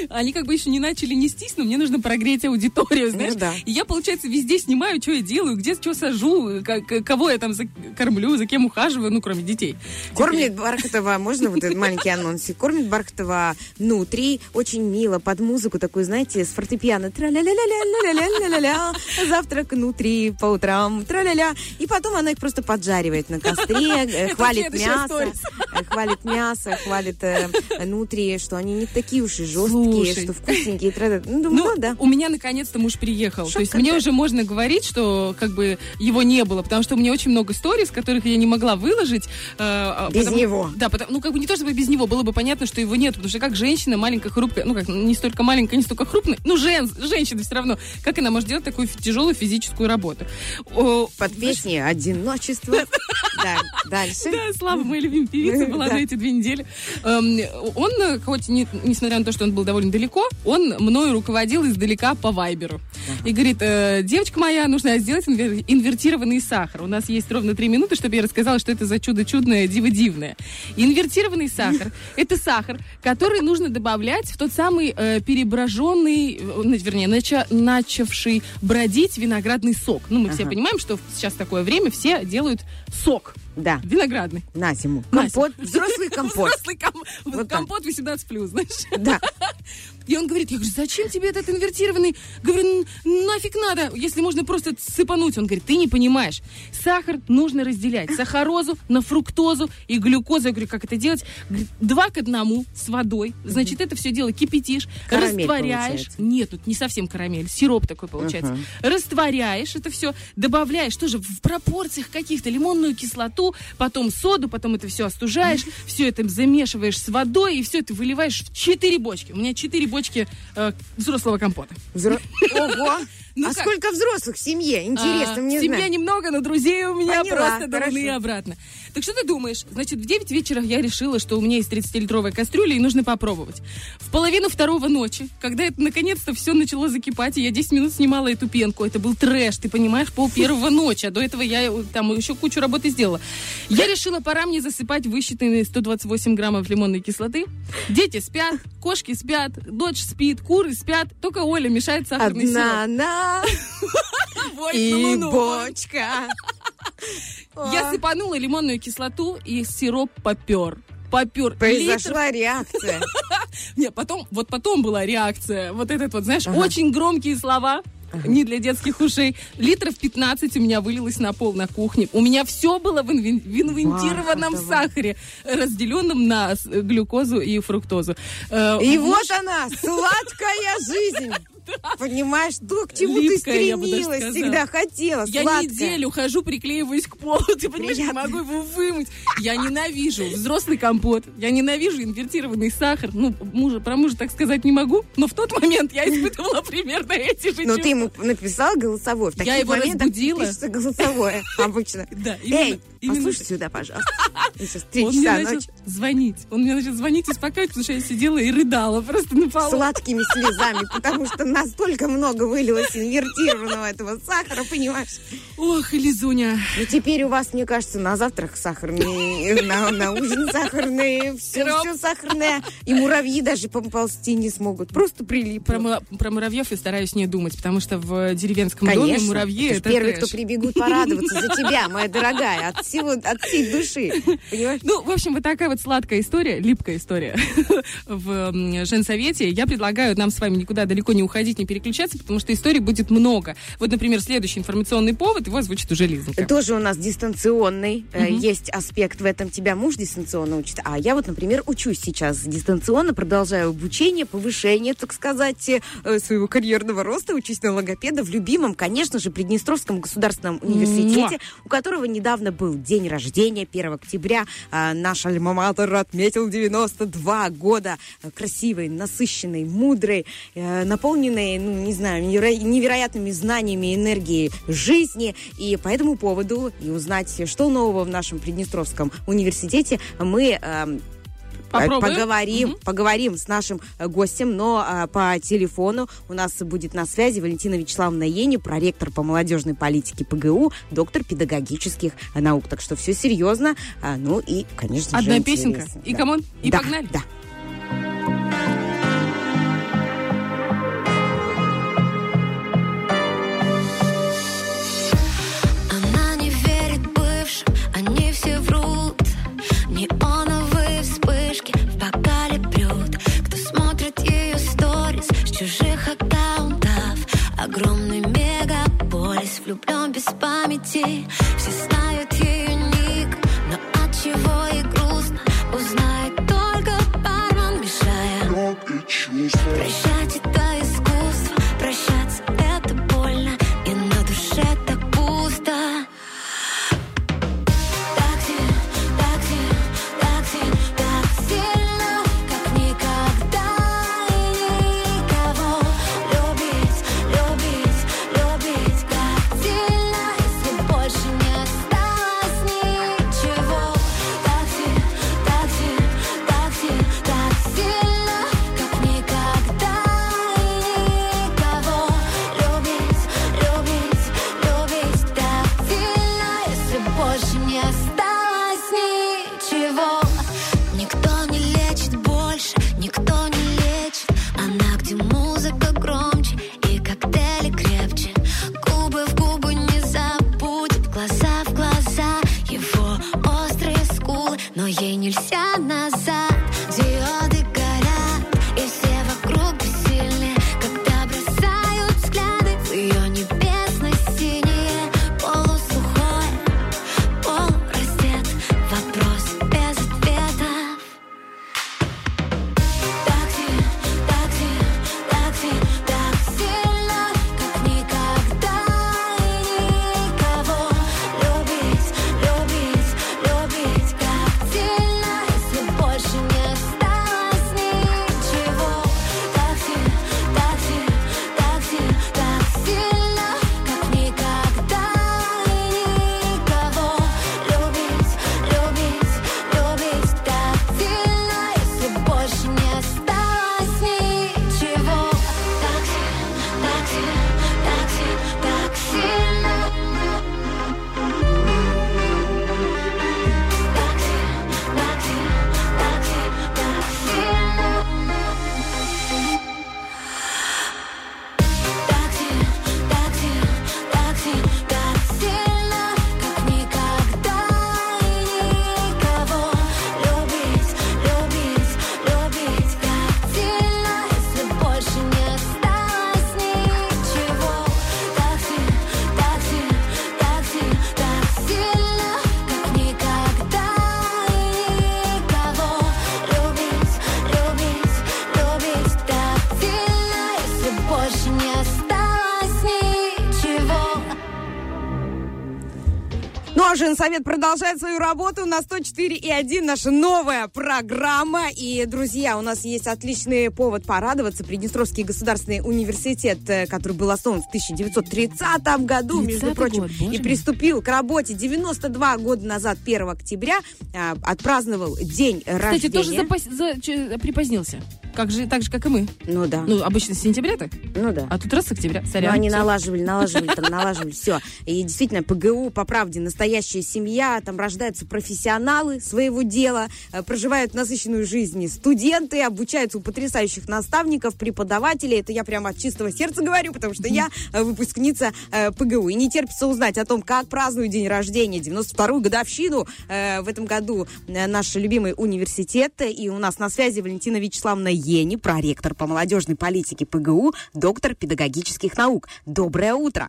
Они как бы еще не начали нестись, но мне нужно прогреть аудиторию, знаешь. Ну да. И я, получается, везде снимаю, что я делаю, где что сажу, как- кого я там кормлю, за кем ухаживаю, ну, кроме детей. Кормит Бархатова, можно вот этот маленький анонсик? Кормит Бархатова внутри, очень мило, под музыку такую, знаете, с фортепиано. Тра-ля-ля-ля-ля-ля-ля-ля-ля-ля. Завтрак внутри по утрам. Тра-ля-ля. И потом она их просто поджаривает на костре, э, хвалит мясо, э, хвалит мясо, хвалит э, внутри, что они не такие уж и жесткие, что вкусненькие. Ну, думаю, Ну, да. у меня наконец-то муж приехал. То есть мне уже можно говорить, что как бы его не было, потому что у меня очень много сториз, которых я не могла выложить. а, Без него. Да, ну как бы не то чтобы без него, было бы понятно, что его нет, потому что как женщина маленькая, хрупкая, ну как не столько маленькая, не столько крупная, ну жен, женщина все равно, как она может делать такую тяжелую физическую работу? Под песни «Одиночество». Да, дальше. Да, Слава, моя любимая певица, была на эти две недели. Эм, Он, хоть не- несмотря на то, что он был довольно далеко, он мною руководил издалека по Вайберу. И говорит, «Э, девочка моя, нужно сделать инвер- инвертированный сахар. У нас есть ровно три минуты, чтобы я рассказала, что это за чудо чудное, диво дивное. Инвертированный сахар – это сахар, который нужно добавлять в тот самый э, переброженный, э, вернее, нача- начавший бродить виноградный сок. Ну, мы все понимаем, что сейчас такое время, все делают сок Да, виноградный. на зиму. На Компот, взрослый компот. Взрослый ком- Вот компот 18 плюс, знаешь. Да. И он говорит, я говорю, зачем тебе этот инвертированный? Говорю, «Н- нафиг надо, если можно просто сыпануть. Он говорит, ты не понимаешь. Сахар нужно разделять. Сахарозу на фруктозу и глюкозу. Я говорю, как это делать? Говорит, два к одному с водой. Значит, это все дело кипятишь, Карамель растворяешь. получается. Нет, тут не совсем карамель, сироп такой получается. Растворяешь это все, добавляешь тоже в пропорциях каких-то лимонную кислоту, потом соду, потом это все остужаешь, все это замешиваешь с водой и все это выливаешь в четыре бочки. У меня четыре бочки э, взрослого компота. Взро- Ого! Ну а как? сколько взрослых в семье? Интересно, А, мне Семья знать. немного, но друзей у меня Поняла, просто и хорошо. обратно. Так что ты думаешь? Значит, в 9 вечера я решила, что у меня есть 30-литровая кастрюля и нужно попробовать. В половину второго ночи, когда это наконец-то все начало закипать, и я 10 минут снимала эту пенку, это был трэш, ты понимаешь, пол первого ночи, а до этого я э, там еще кучу работы сделала. Я решила, пора мне засыпать высчитанные 128 граммов лимонной кислоты. Дети спят, кошки спят, дочь спит, куры спят, только Оля мешает сахарный сироп. Одна и бочка. Я сыпанула лимонную кислоту, и сироп попер. Попер. Произошла реакция. Не, потом, вот потом была реакция. Вот этот вот, знаешь, очень громкие слова. Не для детских ушей. Литров 15 у меня вылилось на пол на кухне. У меня все было в инвен- в инвентированном Бархатово. сахаре, разделенном на глюкозу и фруктозу. Э, И муж- вот она, сладкая жизнь. Понимаешь, то, к чему Липкая, ты стремилась, всегда хотела, Я сладкая. неделю хожу, приклеиваюсь к полу, ты понимаешь, не Приятно. могу его вымыть. Я ненавижу взрослый компот, я ненавижу инвертированный сахар. Ну, мужа, про мужа так сказать не могу, но в тот момент я испытывала примерно эти же Но ты чувства. ему написал голосовой. В Я таких его моментах разбудила. голосовое обычно. Да, именно- Эй, именно послушай так. сюда, пожалуйста. Сейчас три Он мне часа начал ночи. звонить. Он мне начал звонить и успокаивать, потому что я сидела и рыдала просто на полу. Сладкими слезами, потому что настолько много вылилось инвертированного этого сахара, понимаешь? Ох, Лизуня. Ну, теперь у вас, мне кажется, на завтрак сахарный, на, на ужин сахарный, все, все сахарное. И муравьи даже поползти не смогут. Просто прилипнут. Про, про муравьев я стараюсь не думать, потому что в деревенском доме Конечно. муравьи Ты ж это первый, трэш. кто прибегут порадоваться за тебя, моя дорогая. От всего, от всей души. Понимаешь? Ну, в общем, вот такая вот сладкая история, липкая история в женсовете. Я предлагаю нам с вами никуда далеко не уходить, не переключаться, потому что историй будет много. Вот, например, следующий информационный повод, его озвучит уже Лизонька. Тоже у нас дистанционный. э, Есть аспект в этом. Тебя муж дистанционно учит. А я вот, например, учусь сейчас дистанционно, продолжаю обучение, повышение, так сказать, э, своего карьерного роста. Учусь на логопеда в любимом, конечно же, Приднестровском государственном университете, у которого недавно был день рождения, 1 октября. А, Наш альма-матер отметил 92 года красивой, насыщенной, мудрой, э, наполненной, ну, не знаю, неверо- невероятными знаниями, энергией жизни. И по этому поводу и узнать, что нового в нашем Приднестровском университете, мы эм, Попробуем. Поговорим, Мгм. поговорим с нашим э, гостем, но а, по телефону у нас будет на связи Валентина Вячеславовна Ени, проректор по молодежной политике ПГУ, доктор педагогических наук. Так что все серьезно. А, ну и, конечно же, Одна песенка. интересно. И Да. come on, и Да, погнали. Да. Она не верит бывшим, они все врут Неоновые вспышки чужих аккаунтов. Огромный мегаполис влюблен без памяти. Все знают ее ник, но от чего ей грустно. Узнает только бармен, мешая. Прощать Женсовет продолжает свою работу на 104 и 1, наша новая программа. И, друзья, у нас есть отличный повод порадоваться. Приднестровский государственный университет, э, который был основан в 1930 году, между 30-й прочим, год, боже и приступил к работе 92 года назад, 1 октября, а, отпраздновал день Кстати, рождения. тоже запас- за- припозднился. Как же, так же, как и мы. Ну да, Ну, обычно с сентября-то, ну да. а тут раз с октября. Ну, Сорян. они Всё. налаживали, налаживали, там, налаживали, все. И действительно, ПГУ, по правде, настоящая семья, там рождаются профессионалы своего дела, э, проживают насыщенную жизнь студенты, обучаются у потрясающих наставников, преподавателей. Это я прямо от чистого сердца говорю, потому что я э, выпускница э, ПГУ. И не терпится узнать о том, как празднуют день рождения, 92-ю годовщину в этом году наш любимый университет. И у нас на связи Валентина Вячеславовна Ени, проректор по молодежной политике ПГУ, доктор педагогических наук. Доброе утро.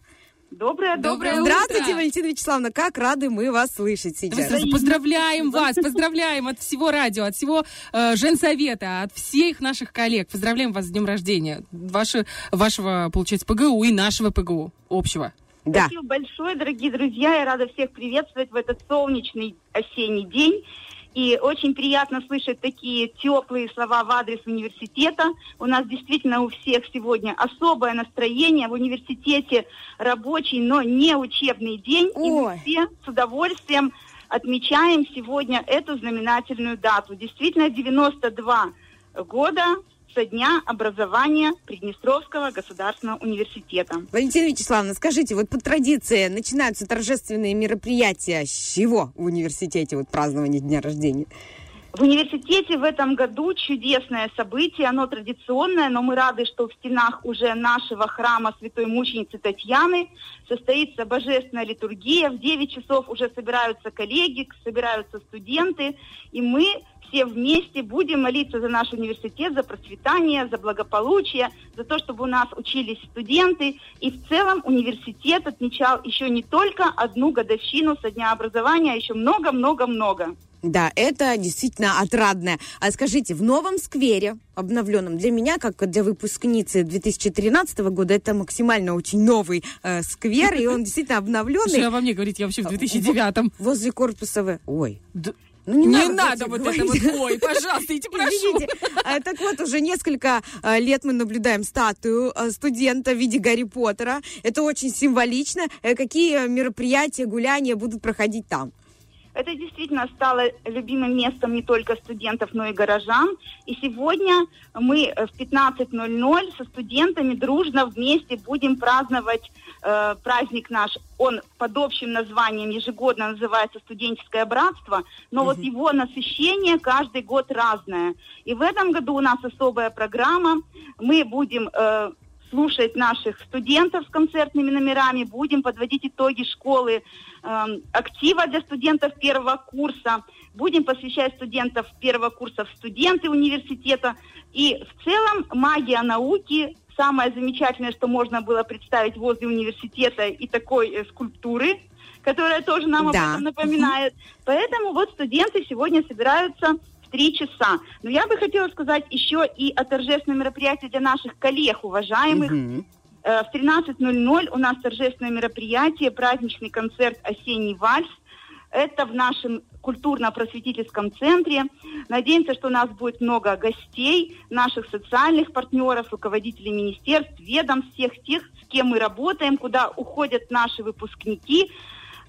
Доброе, Доброе доброе. утро. Здравствуйте, Валентина Вячеславовна. Как рады мы вас слышать сейчас. сразу поздравляем вас, поздравляем от всего радио, от всего э, женсовета, от всех наших коллег. Поздравляем вас с днем рождения. Ваше, вашего, получается, ПГУ и нашего ПГУ общего. Да. Спасибо большое, дорогие друзья. Я рада всех приветствовать в этот солнечный осенний день. И очень приятно слышать такие теплые слова в адрес университета. У нас действительно у всех сегодня особое настроение. В университете рабочий, но не учебный день. И мы Ой. все с удовольствием отмечаем сегодня эту знаменательную дату. Действительно, 92 года со дня образования Приднестровского государственного университета. Валентина Вячеславовна, скажите, вот по традиции начинаются торжественные мероприятия с чего в университете, вот празднование дня рождения? В университете в этом году чудесное событие, оно традиционное, но мы рады, что в стенах уже нашего храма Святой Мученицы Татьяны состоится божественная литургия. В 9 часов уже собираются коллеги, собираются студенты, и мы все вместе будем молиться за наш университет, за процветание, за благополучие, за то, чтобы у нас учились студенты. И в целом университет отмечал еще не только одну годовщину со дня образования, а еще много-много-много. Да, это действительно отрадное. А скажите, в новом сквере, обновленном, для меня, как для выпускницы 2013 года, это максимально очень новый э, сквер, и он действительно обновленный а во мне говорить, я вообще в 2009-м. возле корпуса В. Ой. Ну, не, Не, надо, надо вот говорить. это вот. Ой, пожалуйста, идите, прошу. Извините. А, Так вот, уже несколько а, лет мы наблюдаем статую а, студента в виде Гарри Поттера. Это очень символично. Э, Какие мероприятия, гуляния будут проходить там? Это действительно стало любимым местом не только студентов, но и горожан. И сегодня мы э, в 15.00 со студентами дружно вместе будем праздновать э, праздник наш. Он под общим названием ежегодно называется «Студенческое братство», но вот его насыщение каждый год разное. И в этом году у нас особая программа. Мы будем... э, слушать наших студентов с концертными номерами, будем подводить итоги школы эм, актива для студентов первого курса, будем посвящать студентов первого курса в студенты университета. И в целом магия науки самое замечательное, что можно было представить возле университета и такой э, скульптуры, которая тоже нам Да. об этом напоминает. Поэтому вот студенты сегодня собираются три часа. Но я бы хотела сказать еще и о торжественном мероприятии для наших коллег, уважаемых. Э, В 13.00 у нас торжественное мероприятие, праздничный концерт «Осенний вальс». Это в нашем культурно-просветительском центре. Надеемся, что у нас будет много гостей, наших социальных партнеров, руководителей министерств, ведомств, всех тех, с кем мы работаем, куда уходят наши выпускники.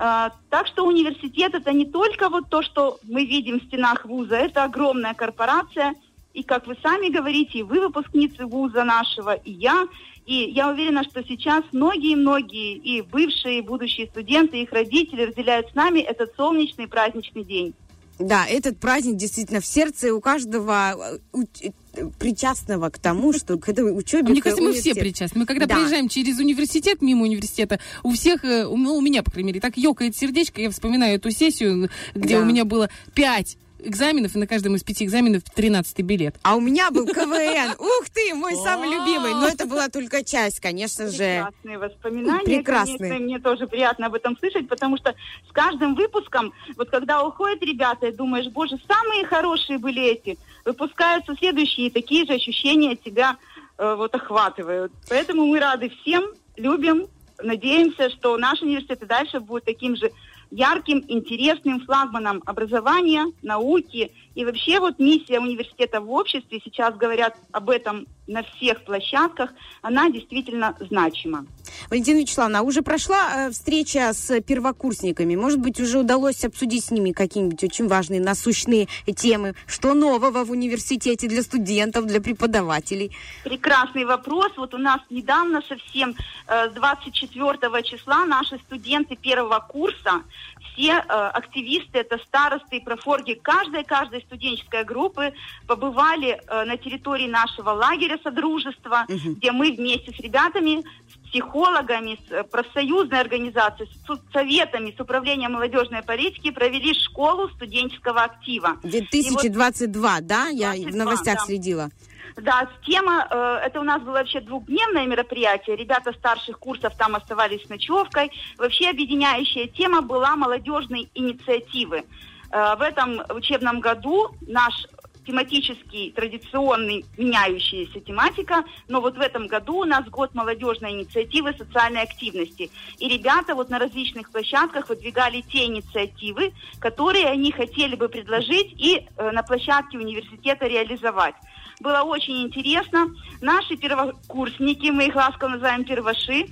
Э, Так что университет это не только вот то, что мы видим в стенах вуза, это огромная корпорация. И как вы сами говорите, и вы выпускницы вуза нашего, и я. И я уверена, что сейчас многие-многие и бывшие, и будущие студенты, и их родители разделяют с нами этот солнечный праздничный день. Да, этот праздник действительно в сердце у каждого э, причастного к тому, что к этой учебе... А мне кажется, мы все причастны. Мы когда Да. проезжаем через университет, мимо университета, у всех, э, у, ну, у меня, по крайней мере, так ёкает сердечко. Я вспоминаю эту сессию, где Да. у меня было пять экзаменов, и на каждом из пяти экзаменов 13 билет. А у меня был КВН. Ух ты, мой самый любимый. Но это была только часть, конечно же. Прекрасные воспоминания. Прекрасные. Конечно, мне тоже приятно об этом слышать, потому что с каждым выпуском, вот когда уходят ребята, и думаешь, боже, самые хорошие были эти, выпускаются следующие, такие же ощущения тебя э, вот охватывают. Поэтому мы рады всем, любим, надеемся, что наш университет и дальше будет таким же ярким, интересным флагманом образования, науки И вообще вот миссия университета в обществе, сейчас говорят об этом на всех площадках, она действительно значима. Валентина Вячеславовна, а уже прошла э, встреча с первокурсниками? Может быть, уже удалось обсудить с ними какие-нибудь очень важные, насущные темы? Что нового в университете для студентов, для преподавателей? Прекрасный вопрос. Вот у нас недавно совсем, э, с 24 числа, наши студенты первого курса, все э, активисты, это старосты и профорги каждой-каждой студенческой группы побывали э, на территории нашего лагеря Содружества, где мы вместе с ребятами, с психологами, с э, профсоюзной организацией, с советами, с управлением молодежной политики провели школу студенческого актива. И вот 2022, да? Я в 22, новостях да. следила. Да, тема, э, это у нас было вообще двухдневное мероприятие. Ребята старших курсов там оставались с ночевкой. Вообще объединяющая тема была молодежной инициативы. Э, в этом учебном году наш тематический, традиционный, меняющаяся тематика, но вот в этом году у нас год молодежной инициативы социальной активности. И ребята вот на различных площадках выдвигали те инициативы, которые они хотели бы предложить и э, на площадке университета реализовать. Было очень интересно. Наши первокурсники, мы их ласково называем первоши,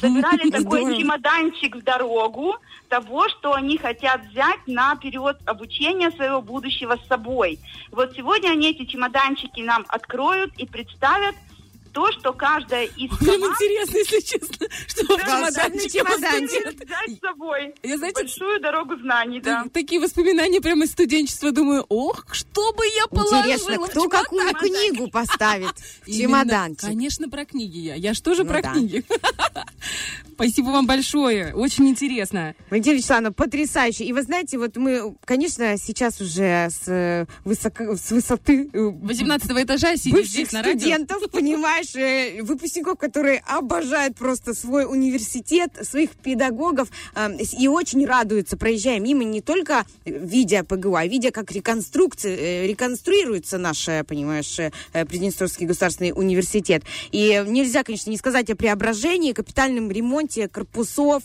собирали такой чемоданчик в дорогу того, что они хотят взять на период обучения своего будущего с собой. Вот сегодня они эти чемоданчики нам откроют и представят то, что каждая из Прям команд интересно, если честно, что в Волшебный чемоданчике взять с собой. Я, знаете, Большую дорогу знаний, да. Такие воспоминания прямо из студенчества. Думаю, ох, что бы я положила Интересно, в кто какую книгу поставит в чемоданчик? Конечно, про книги я. Я ж тоже Ну про да. книги. Спасибо вам большое. Очень интересно. Валентина Вячеславовна, потрясающе. И вы знаете, вот мы, конечно, сейчас уже с, э, высоко- с высоты э, 18 этажа сидишь бывших здесь на радио. студентов, понимаешь, э, выпускников, которые обожают просто свой университет, своих педагогов э, и очень радуются, проезжая мимо, не только видя ПГУ, а видя, как реконструкция, э, реконструируется наш, э, понимаешь, Приднестровский государственный университет. И нельзя, конечно, не сказать о преображении, капитальном ремонте корпусов,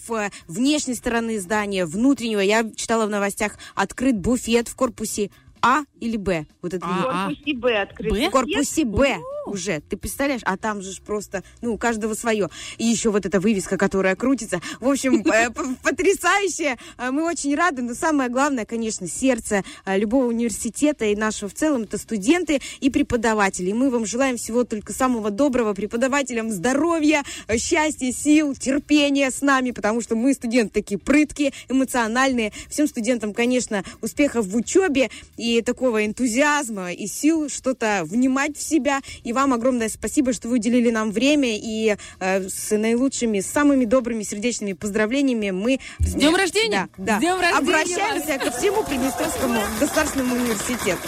внешней стороны здания, внутреннего. Я читала в новостях, открыт буфет в корпусе А или Б. Вот это А, вот. В а. корпусе Б открыт. В корпусе Б уже. Ты представляешь? А там же просто, ну, у каждого свое. И еще вот эта вывеска, которая крутится. В общем, э, потрясающе. Э, Мы очень рады. Но самое главное, конечно, сердце э, любого университета и нашего в целом, это студенты и преподаватели. И мы вам желаем всего только самого доброго преподавателям здоровья, счастья, сил, терпения с нами, потому что мы студенты такие прыткие, эмоциональные. Всем студентам, конечно, успехов в учебе и такого энтузиазма и сил что-то внимать в себя. И вам огромное спасибо, что вы уделили нам время и э, с наилучшими, с самыми добрыми сердечными поздравлениями мы... С днем рождения! Да, да. С днем рождения Обращаемся ко всему Приднестровскому государственному университету.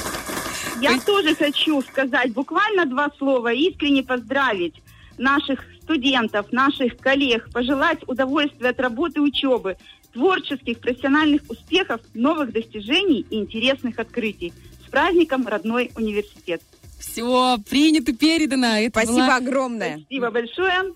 Я тоже хочу сказать буквально два слова, искренне поздравить наших студентов, наших коллег, пожелать удовольствия от работы и учебы, творческих, профессиональных успехов, новых достижений и интересных открытий. С праздником, родной университет. Все, принято, передано. Это Спасибо была огромное. Спасибо большое.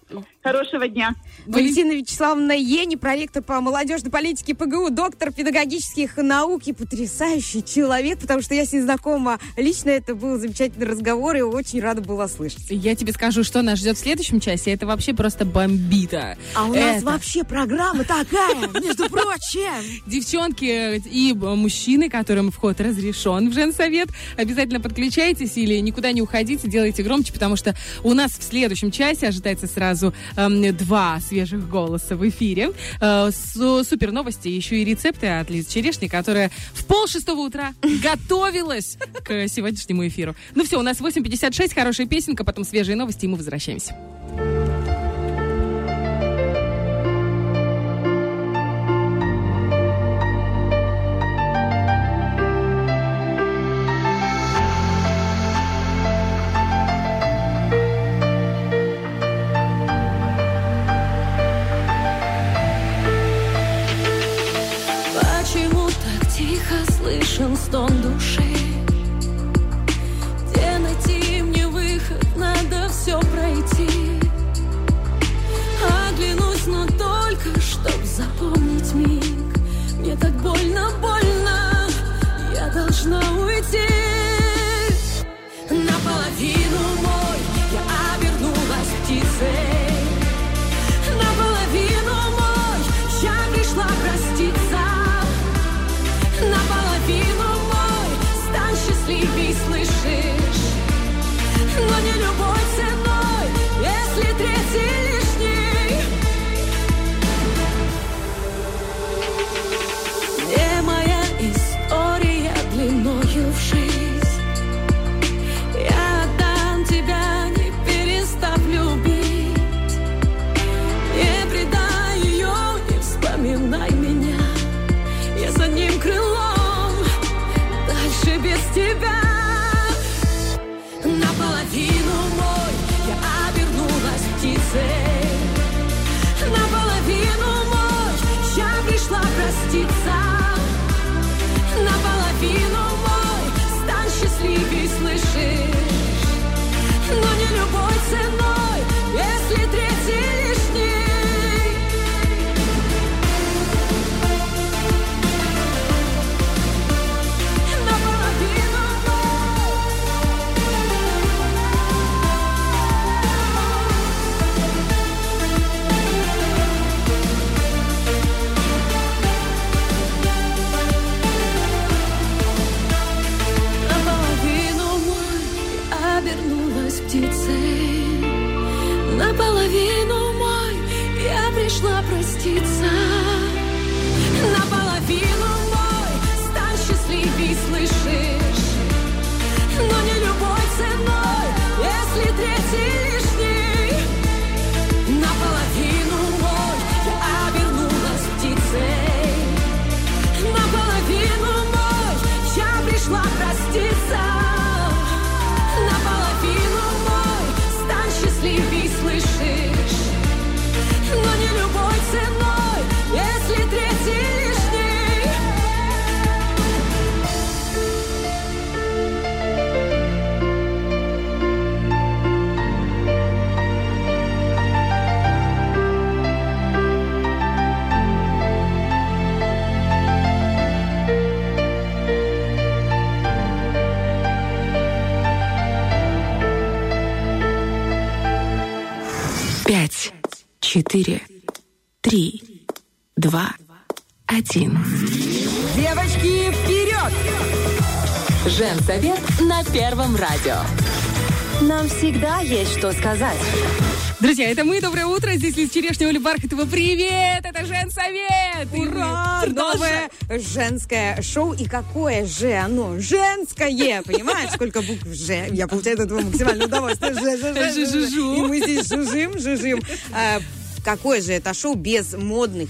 Хорошего дня. Валентина Вячеславовна Ени, проректор по молодежной политике ПГУ, доктор педагогических наук и потрясающий человек, потому что я с ней знакома лично. Это был замечательный разговор, и очень рада была слышать. Я тебе скажу, что нас ждет в следующем часе. Это вообще просто бомбита. А у нас Это вообще программа такая, между прочим. Девчонки и мужчины, которым вход разрешен в женсовет, обязательно подключайтесь или никуда не уходите, делайте громче, потому что у нас в следующем часе ожидается сразу два свежих голоса в эфире. Э, су- супер новости, еще и рецепты от Лизы Черешни, которая в пол шестого утра готовилась к сегодняшнему эфиру. Ну все, у нас 8.56, хорошая песенка, потом свежие новости, и мы возвращаемся. Четыре, три, два, один. Девочки, вперед! Женсовет на Первом радио. Нам всегда есть что сказать. Друзья, это мы. Доброе утро. Здесь Лиз Черешня, Оля Бархатова. Привет! Это Женсовет! Ура! Новое женское шоу. И какое же оно? Женское! Понимаешь, сколько букв «Ж»? Я получаю от этого максимальное удовольствие. Ж, Ж, Ж, Ж, Ж. Жужу. И мы здесь жужжим, жужжим. Какое же это шоу без модных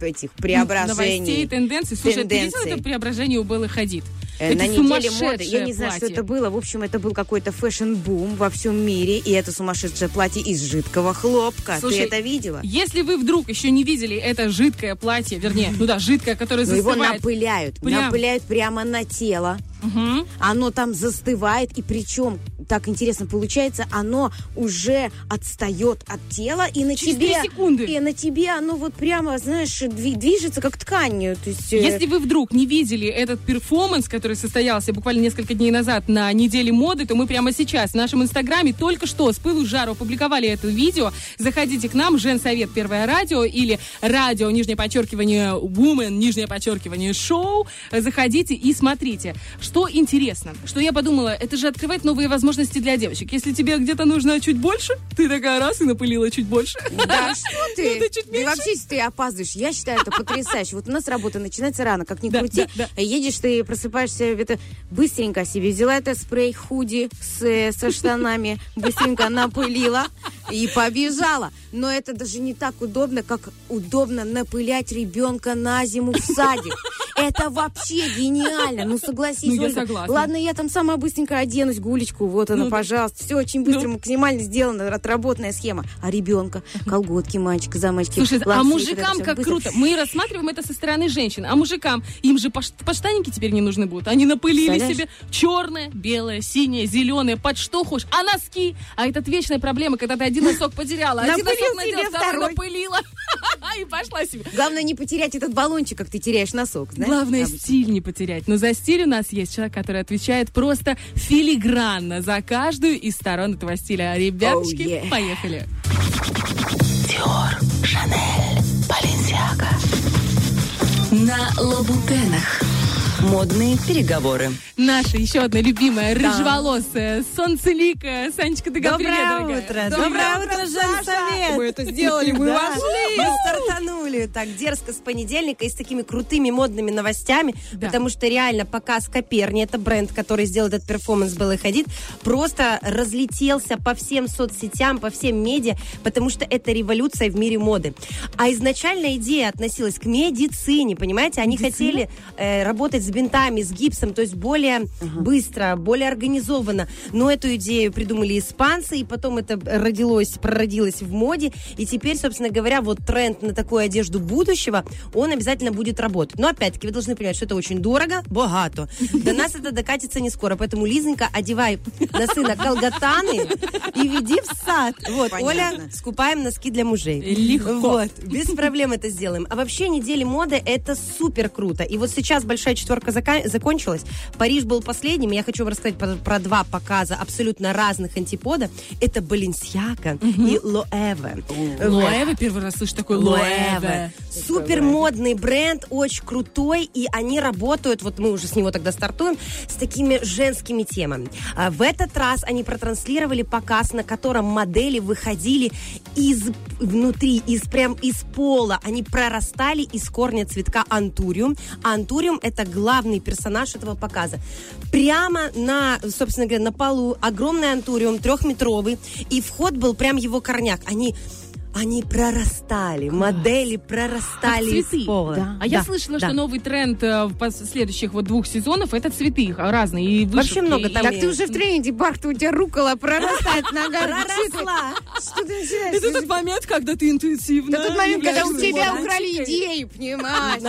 этих преображений? Новостей, тенденций. Слушай, ты видел Тенденций. это преображение у Беллы Хадид? Э, Это на неделе моды. Я не знаю, что платье. это было. В общем, это был какой-то fashion-бум во всем мире. И это сумасшедшее платье из жидкого хлопка. Слушай, Ты это видела? Если вы вдруг еще не видели это жидкое платье, вернее, ну да, жидкое, которое Но его застывает. напыляют. Прям. Напыляют прямо на тело. Мгм. Оно там застывает. И причем, так интересно получается, оно уже отстает от тела. И на Через тебе... секунды. И на тебе оно вот прямо, знаешь, дви- движется как тканью. То есть... э, Если вы вдруг не видели этот перформанс, который состоялся буквально несколько дней назад на неделе моды, то мы прямо сейчас в нашем инстаграме только что с пылу с жару опубликовали это видео. Заходите к нам, Женсовет Первое радио или радио, нижнее подчеркивание, Woman, нижнее подчеркивание, шоу. Заходите и смотрите. Что интересно, что я подумала, это же открывает новые возможности для девочек. Если тебе где-то нужно чуть больше, ты такая раз и напылила чуть больше. Да что ты? Ну, ты чуть И меньше. вообще, если ты опаздываешь, я считаю это потрясающе. Вот у нас работа начинается рано, как ни Да, крути. да, Едешь ты, просыпаешься, это быстренько себе взяла это спрей худи с, э, со штанами, быстренько напылила и побежала. Но это даже не так удобно, как удобно напылять ребенка на зиму в садик. Это вообще гениально. Ну, согласись, Ну, я согласна. Ладно, я там сама быстренько оденусь, гулечку, вот она, Ну пожалуйста. Все очень быстро, Ну. максимально сделано, отработанная схема. А ребенка, колготки, мальчика, замочки, Слушай, а лапси, мужикам вот это как быстро. круто. Мы рассматриваем это со стороны женщин. А мужикам, им же подштанники теперь не нужны будут. Они напылили Представляешь? себе черное, белое, синее, зеленое, под что хочешь. А носки? А это вечная проблема, когда ты один носок потеряла, один Напылил носок надела, второй напылила. И пошла себе. Главное не потерять этот баллончик, как ты теряешь носок, знаешь? Главное, стиль не потерять. Но за стиль у нас есть человек, который отвечает просто филигранно за каждую из сторон этого стиля. Ребяточки, Oh, yeah. поехали. Диор, Шанель, Баленсиага. На Лабутенах. Модные переговоры. Наша еще одна любимая, рыжеволосая, солнцеликая Санечка Дагаприя, Доброе дорогая. утро. Доброе утро, утро, Женсовет. Мы это сделали, мы вошли. Мы стартанули так дерзко с понедельника и с такими крутыми модными новостями, потому что реально показ Коперни, это бренд, который сделал этот перформанс Беллы Хадид, просто разлетелся по всем соцсетям, по всем медиа, потому что это революция в мире моды. А изначально идея относилась к медицине, понимаете? Они хотели э, работать с бинтами, с гипсом, то есть более быстро, более организованно. Но эту идею придумали испанцы, и потом это родилось, прородилось в моде. И теперь, собственно говоря, вот тренд на такую одежду будущего, он обязательно будет работать. Но опять-таки вы должны понимать, что это очень дорого, богато. До нас это докатится не скоро. Поэтому, Лизонька, одевай на сына колготаны и веди в сад. Вот, Понятно. Оля, скупаем носки для мужей. Легко. Вот, без проблем это сделаем. А вообще недели моды это супер круто. И вот сейчас большая четверка зака- закончилась. Париж был последним. Я хочу вам рассказать про, про два показа абсолютно разных антипода. Это Баленсиака и Лоэве. Лоэве, первый раз слышу такой Лоэве. Супер модный бренд, очень крутой, и они работают, вот мы уже с него тогда стартуем, с такими женскими темами. А в этот раз они протранслировали показ, на котором модели выходили из внутри, из прям из пола. Они прорастали из корня цветка антуриум. Антуриум это главный персонаж этого показа. Прямо на, собственно говоря, на полу огромный антуриум, трехметровый, и вход был прям его корняк. Они они прорастали, модели прорастали цветы. из пола. Да. А я Да, слышала, да. что новый тренд э, в пос- следующих вот двух сезонов это цветы их разные и Вообще много там Так и- ты уже в тренде, Барт, у тебя рукола прорастает нога. Проросла. Что ты начинаешь? Это тот момент, когда ты интуитивно Это тот момент, когда у тебя украли идею, понимаешь?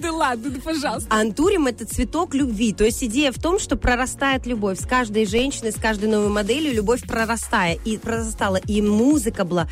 Да ладно, да пожалуйста. Антурим это цветок любви. То есть идея в том, что прорастает любовь. С каждой женщиной, с каждой новой моделью любовь прорастая. И прорастала. И музыка была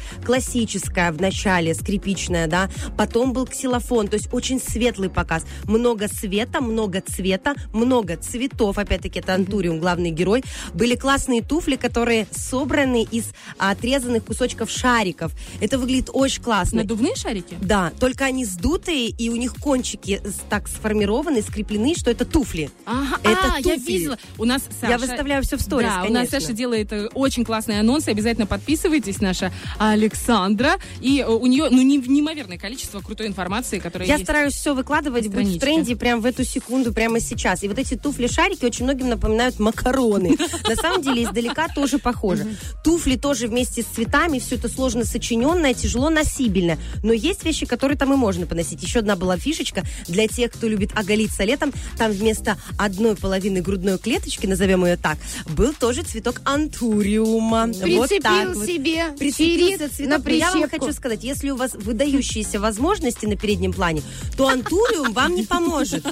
металлическая в начале, скрипичная, да, потом был ксилофон, то есть очень светлый показ. Много света, много цвета, много цветов, опять-таки это Антуриум, главный герой. Были классные туфли, которые собраны из отрезанных кусочков шариков. Это выглядит очень классно. Надувные шарики? Да, только они сдутые, и у них кончики так сформированы, скреплены, что это туфли. Ага, Это а, я туфли. видела. У нас Саша... Я выставляю все в сторис, Да, у нас конечно. Саша делает э, очень классные анонсы. Обязательно подписывайтесь, наша Александра. И э, у нее, ну, не- неимоверное количество крутой информации, которая Я есть. стараюсь все выкладывать, быть в тренде прямо в эту секунду, прямо сейчас. И вот эти туфли-шарики очень многим напоминают макароны. На самом деле издалека тоже похоже. Туфли тоже вместе с цветами, все это сложно сочиненное, тяжело носибельно. Но есть вещи, которые там и можно поносить. Еще одна была фишечка для тех, кто любит оголиться летом. Там вместо одной половины грудной клеточки, назовем ее так, был тоже цветок антуриума. вот Прицепил так вот. себе Прицепился ферит цветок. на я вам хочу сказать, если у вас выдающиеся возможности на переднем плане, то антуриум вам не поможет.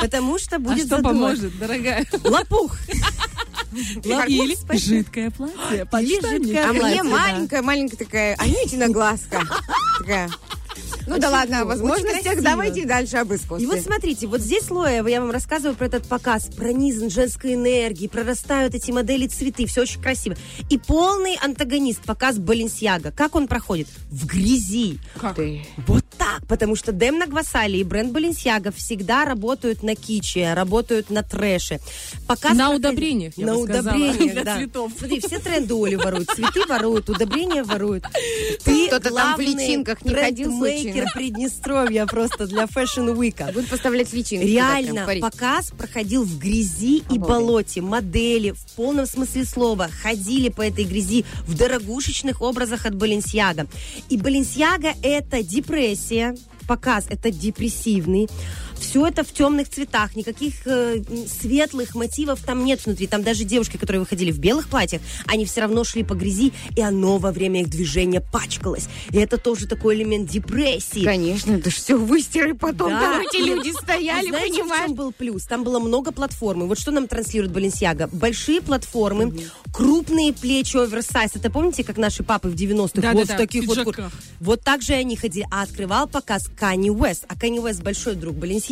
Потому что А будет что задор. поможет, дорогая? Лопух. Или жидкое платье. Или жидкое А платье, мне да. маленькая, маленькая такая Анютина глазка. Такая. Ну да ладно, о возможностях красиво. давайте дальше об искусстве. И вот смотрите, вот здесь слоя, я вам рассказываю про этот показ, пронизан женской энергией, прорастают эти модели цветы, все очень красиво. И полный антагонист, показ Баленсиага. Как он проходит? В грязи. Как? Ты. Вот так, потому что Демна Гвасали и бренд Баленсиага всегда работают на киче, работают на трэше. Показ На удобрениях, я На бы сказала, удобрениях, для да. цветов. Смотри, все тренды Олю воруют, цветы воруют, удобрения воруют. Ты Кто-то там в личинках не ходил случайно? Приднестровья просто для Fashion Week. Будут поставлять личинки. Реально, показ проходил в грязи и болоте. Модели в полном смысле слова ходили по этой грязи в дорогушечных образах от Баленсиага. И Баленсиага это депрессия, показ это депрессивный. Все это в темных цветах, никаких э, светлых мотивов там нет внутри. Там даже девушки, которые выходили в белых платьях, они все равно шли по грязи, и оно во время их движения пачкалось. И это тоже такой элемент депрессии. Конечно, это ж все выстирай потом. Да. Там эти люди А стояли, знаете, в понимаешь? чем был плюс? Там было много платформы. Вот что нам транслирует Баленсиага? Большие платформы, крупные плечи, оверсайз. Это помните, как наши папы в 90-х? Да-да-да, вот в таких вот... пиджаках. Вот так же они ходили. А открывал показ Кани Уэст. А Кани Уэст большой друг Баленсиаги,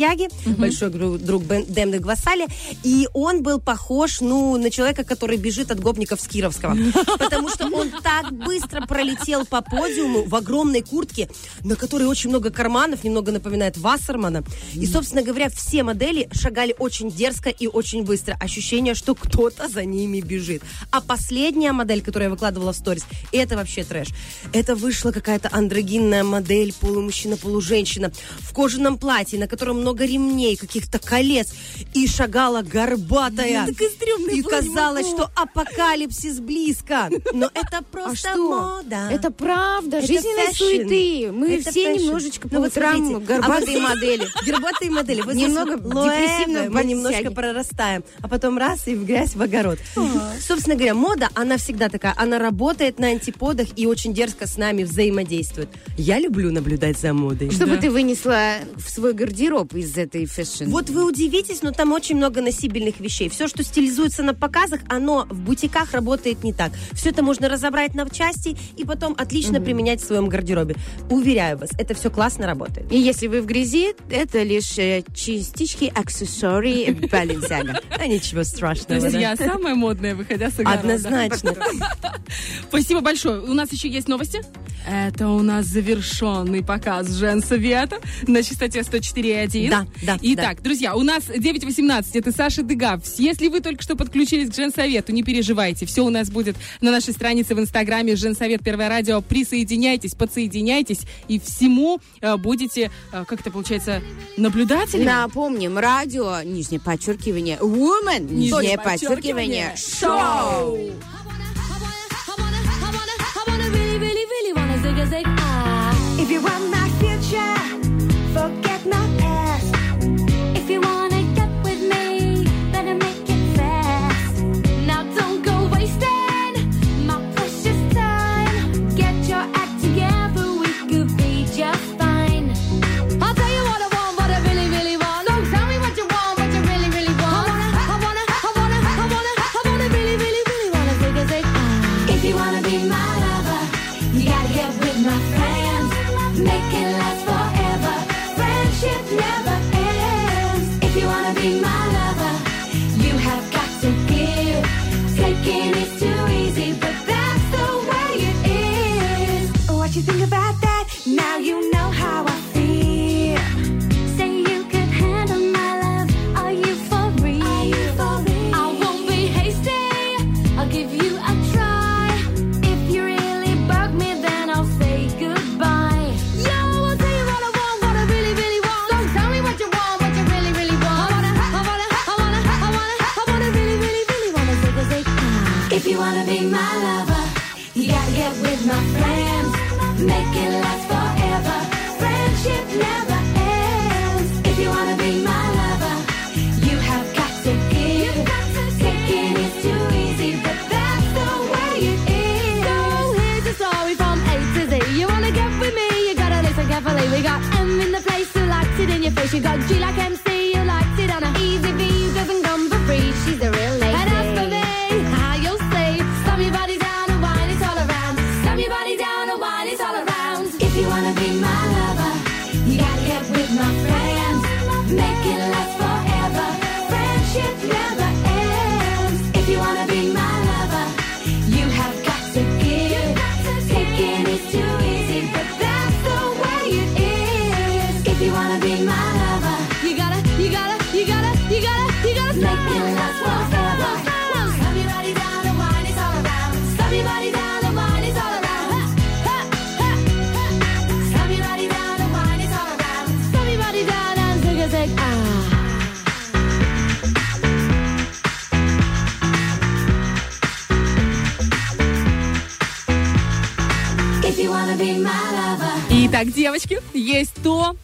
большой гру- друг Бен- Демны Гвасали. И он был похож, ну, на человека, который бежит от гопников с Кировского. Потому что он так быстро пролетел по подиуму в огромной куртке, на которой очень много карманов, немного напоминает Вассермана. И, собственно говоря, все модели шагали очень дерзко и очень быстро. Ощущение, что кто-то за ними бежит. А последняя модель, которую я выкладывала в сторис, это вообще трэш. Это вышла какая-то андрогинная модель, полумужчина, полуженщина, в кожаном платье, на котором много ремней, каких-то колец, и шагала горбатая. стрёмная И не казалось, что апокалипсис близко. Но это просто А мода. Это правда, Это жизненные fashion. суеты. Мы Это все fashion. немножечко по Ну утрам горбатые а вот- модели. Горбатые модели. Вот Немного депрессивно Мы немножко прорастаем, а потом раз и в грязь, в огород. Собственно говоря, мода, она всегда такая. Она работает на антиподах и очень дерзко с нами взаимодействует. Я люблю наблюдать за модой. Что бы ты вынесла в свой гардероб из этой fashion? Вот вы удивитесь, но там очень много носибельных вещей. Все, что стилизуется на показах, оно в бутиках работает не так. Все это можно разобрать на части и потом отлично применять в своем гардеробе. Уверяю вас, это все классно работает. И если вы в грязи, это лишь э, частички аксессуарий Balenciaga. А ничего страшного. То есть я самая модная, выходя с огорода. Однозначно. Спасибо большое. У нас еще есть новости. Это у нас завершенный показ Женсовета на частоте 104.1. Да, да, Итак, друзья, у нас 9.18. Это Саша Дегав. Если вы только что подключились к Женсовету, не переживайте. Все у нас будет на нашей странице в Инстаграме Женсовет Первое Радио. Присоединяйтесь, подсоединяйтесь и всему э, будете, э, как это получается, наблюдателями. Напомним, радио, нижнее подчеркивание, woman, нижнее подчеркивание, шоу. If you want Итак, девочки,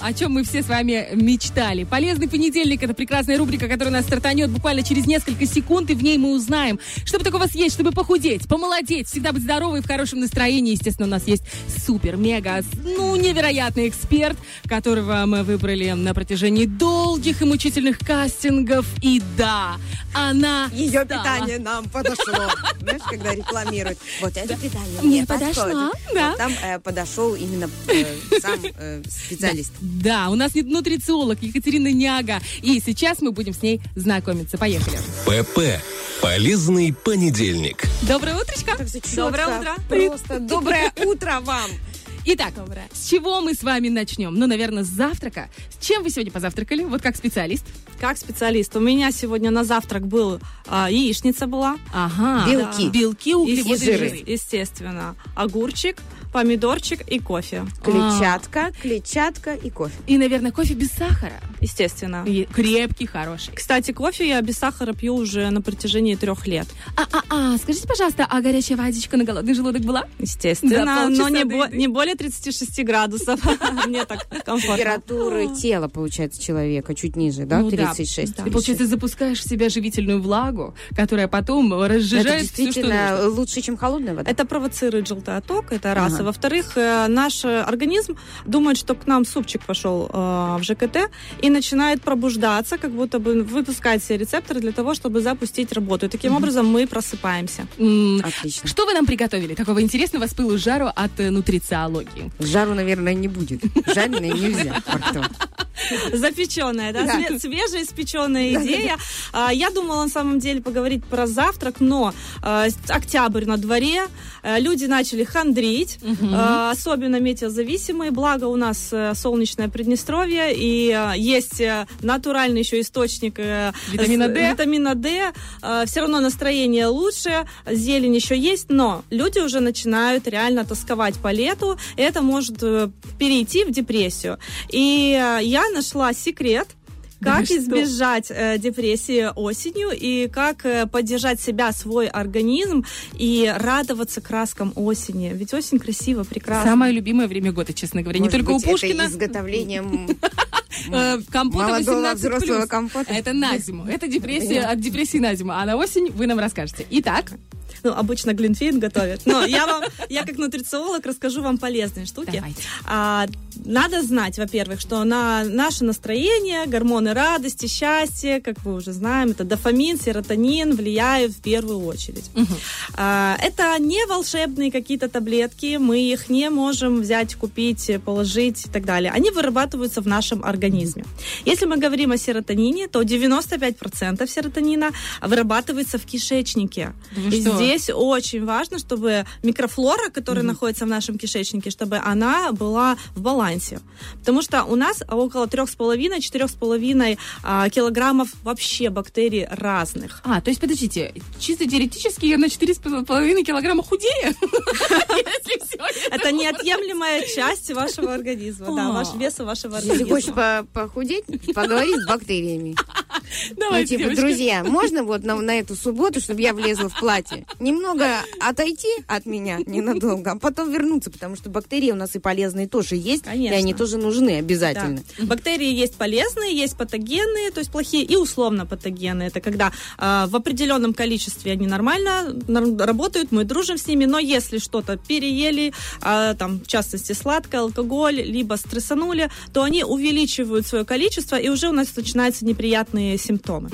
о чем мы все с вами мечтали. Полезный понедельник – это прекрасная рубрика, которая нас стартанет буквально через несколько секунд, и в ней мы узнаем, что бы такого съесть, чтобы похудеть, помолодеть, всегда быть здоровой и в хорошем настроении. Естественно, у нас есть супер, мега, ну, невероятный эксперт, которого мы выбрали на протяжении долгих и мучительных кастингов. И да, она Ее стала- питание нам подошло. Знаешь, когда рекламируют. Вот это питание Мне подошло, да. Там э, подошел именно э, сам э, специалист. Да, у нас нет нутрициолог Екатерина Няга. И сейчас мы будем с ней знакомиться. Поехали. ПП. Полезный понедельник. Доброе утречко. Доброе утро. Просто доброе утро вам. Итак, с чего мы с вами начнем? Ну, наверное, с завтрака. С чем вы сегодня позавтракали? Вот как специалист. Как специалист. У меня сегодня на завтрак был а, яичница была. Ага. Белки. Белки, углеводы, И жиры. жиры. Естественно. Огурчик, помидорчик и кофе. Клетчатка, клетчатка и кофе. И, наверное, кофе без сахара. Естественно. И крепкий, хороший. Кстати, кофе я без сахара пью уже на протяжении трех лет. А, а, а, скажите, пожалуйста, а горячая водичка на голодный желудок была? Естественно. Но не, бо- не более 36 градусов. Мне так комфортно. Температуры тела, получается, человека чуть ниже, да? Ну да. 36. Ты, получается, запускаешь в себя живительную влагу, которая потом разжижает все, что действительно лучше, чем холодная вода. Это провоцирует желтый отток, это раз. А во-вторых, э, наш э, организм думает, что к нам супчик пошел э, в ЖКТ и начинает пробуждаться, как будто бы выпускать все рецепторы для того, чтобы запустить работу. И таким образом мы просыпаемся. М, Отлично. Что вы нам приготовили? Такого интересного с пылу жару от э, нутрициологии. Жару, наверное, не будет. Жареное нельзя. Запеченная, да? Да. Све- Свежая испеченная идея. А, Я думала на самом деле поговорить про завтрак, но октябрь на дворе, люди начали хандрить, а, особенно метеозависимые, благо у нас э, солнечное Приднестровье, и а, есть э, натуральный еще источник э, Витамина D. витамина D. Все равно настроение лучше, зелень еще есть, но люди уже начинают реально тосковать по лету, это может э, перейти в депрессию. И э, я нашла секрет, как что? избежать э, депрессии осенью и как э, поддержать себя, свой организм и радоваться краскам осени. Ведь осень красиво, прекрасно. Самое любимое время года, честно говоря. Может не только быть, у Пушкина. Это изготовлением Э, компота молодого 18+. взрослого компота. Это на зиму. Это депрессия от депрессии на зиму. А на осень вы нам расскажете. Итак, Ну, обычно глинтвейн готовят. Но я вам, я как нутрициолог расскажу вам полезные штуки. Давайте. А, надо знать, во-первых, что на наше настроение, гормоны радости, счастья, как мы уже знаем, это дофамин, серотонин влияют в первую очередь. А, это не волшебные какие-то таблетки, мы их не можем взять, купить, положить и так далее. Они вырабатываются в нашем организме. Если мы говорим о серотонине, то 95% серотонина вырабатывается в кишечнике. Да И что? Здесь очень важно, чтобы микрофлора, которая находится в нашем кишечнике, чтобы она была в балансе. Потому что у нас около 3,5-4,5 а, килограммов вообще бактерий разных. А, то есть, подождите, чисто теоретически я на 4,5 килограмма худее? Это неотъемлемая часть вашего организма, да, ваш веса вашего Если хочешь организма. по- похудеть, поговори с бактериями. Ну, Давайте, типа, девочки. друзья, можно вот на, на эту субботу, чтобы я влезла в платье, немного отойти от меня ненадолго, а потом вернуться, потому что бактерии у нас и полезные тоже есть, Конечно. и они тоже нужны обязательно. Да. Бактерии есть полезные, есть патогенные, то есть плохие, и условно патогенные. Это когда а, в определенном количестве они нормально работают, мы дружим с ними, но если что-то переели, а, там, в частности, сладкое, алкоголь, либо стрессанули, то они увеличивают свое количество, и уже у нас начинаются неприятные симптомы.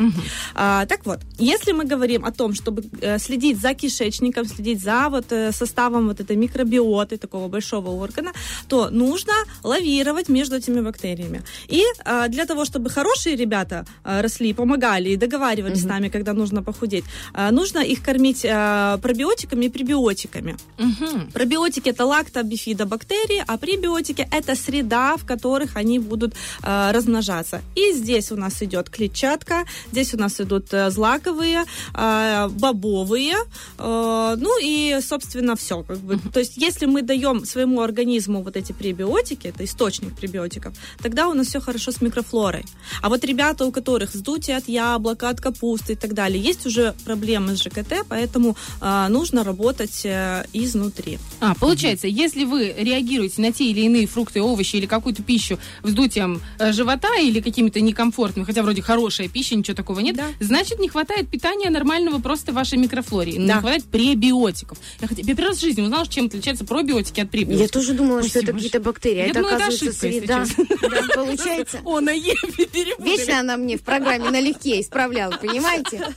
А, так вот, если мы говорим о том, чтобы э, следить за кишечником, следить за вот э, составом вот этой микробиоты такого большого органа, то нужно лавировать между этими бактериями. И а, для того, чтобы хорошие ребята а, росли, помогали и договаривались с нами, когда нужно похудеть, а, нужно их кормить а, пробиотиками и пребиотиками. Мгм. Пробиотики это лактобифидобактерии, а пребиотики это среда, в которых они будут э, размножаться. И здесь у нас идет клетчатка, здесь у нас идут э, злаковые, э, бобовые, э, ну и, собственно, все. Как бы. То есть, если мы даем своему организму вот эти пребиотики, это источник пребиотиков, тогда у нас все хорошо с микрофлорой. А вот ребята, у которых вздутие от яблока, от капусты и так далее, есть уже проблемы с ЖКТ, поэтому э, нужно работать э, изнутри. А, получается, если вы реагируете на те или иные фрукты, овощи или какую-то пищу вздутием э, живота или какими-то некомфортными, хотя вроде хорошая пища, ничего такого нет, Да. значит, не хватает питания нормального просто вашей микрофлоре. Не Да. хватает пребиотиков. Я, хотя, я первый раз в жизни узнала, чем отличаются пробиотики от пребиотиков. Я тоже думала, что Спасибо это какие-то бактерии. а Я это, думала, это ошибка, среда. Да, получается. О, на Е перепутали. Вечно она мне в программе налегке исправляла, понимаете?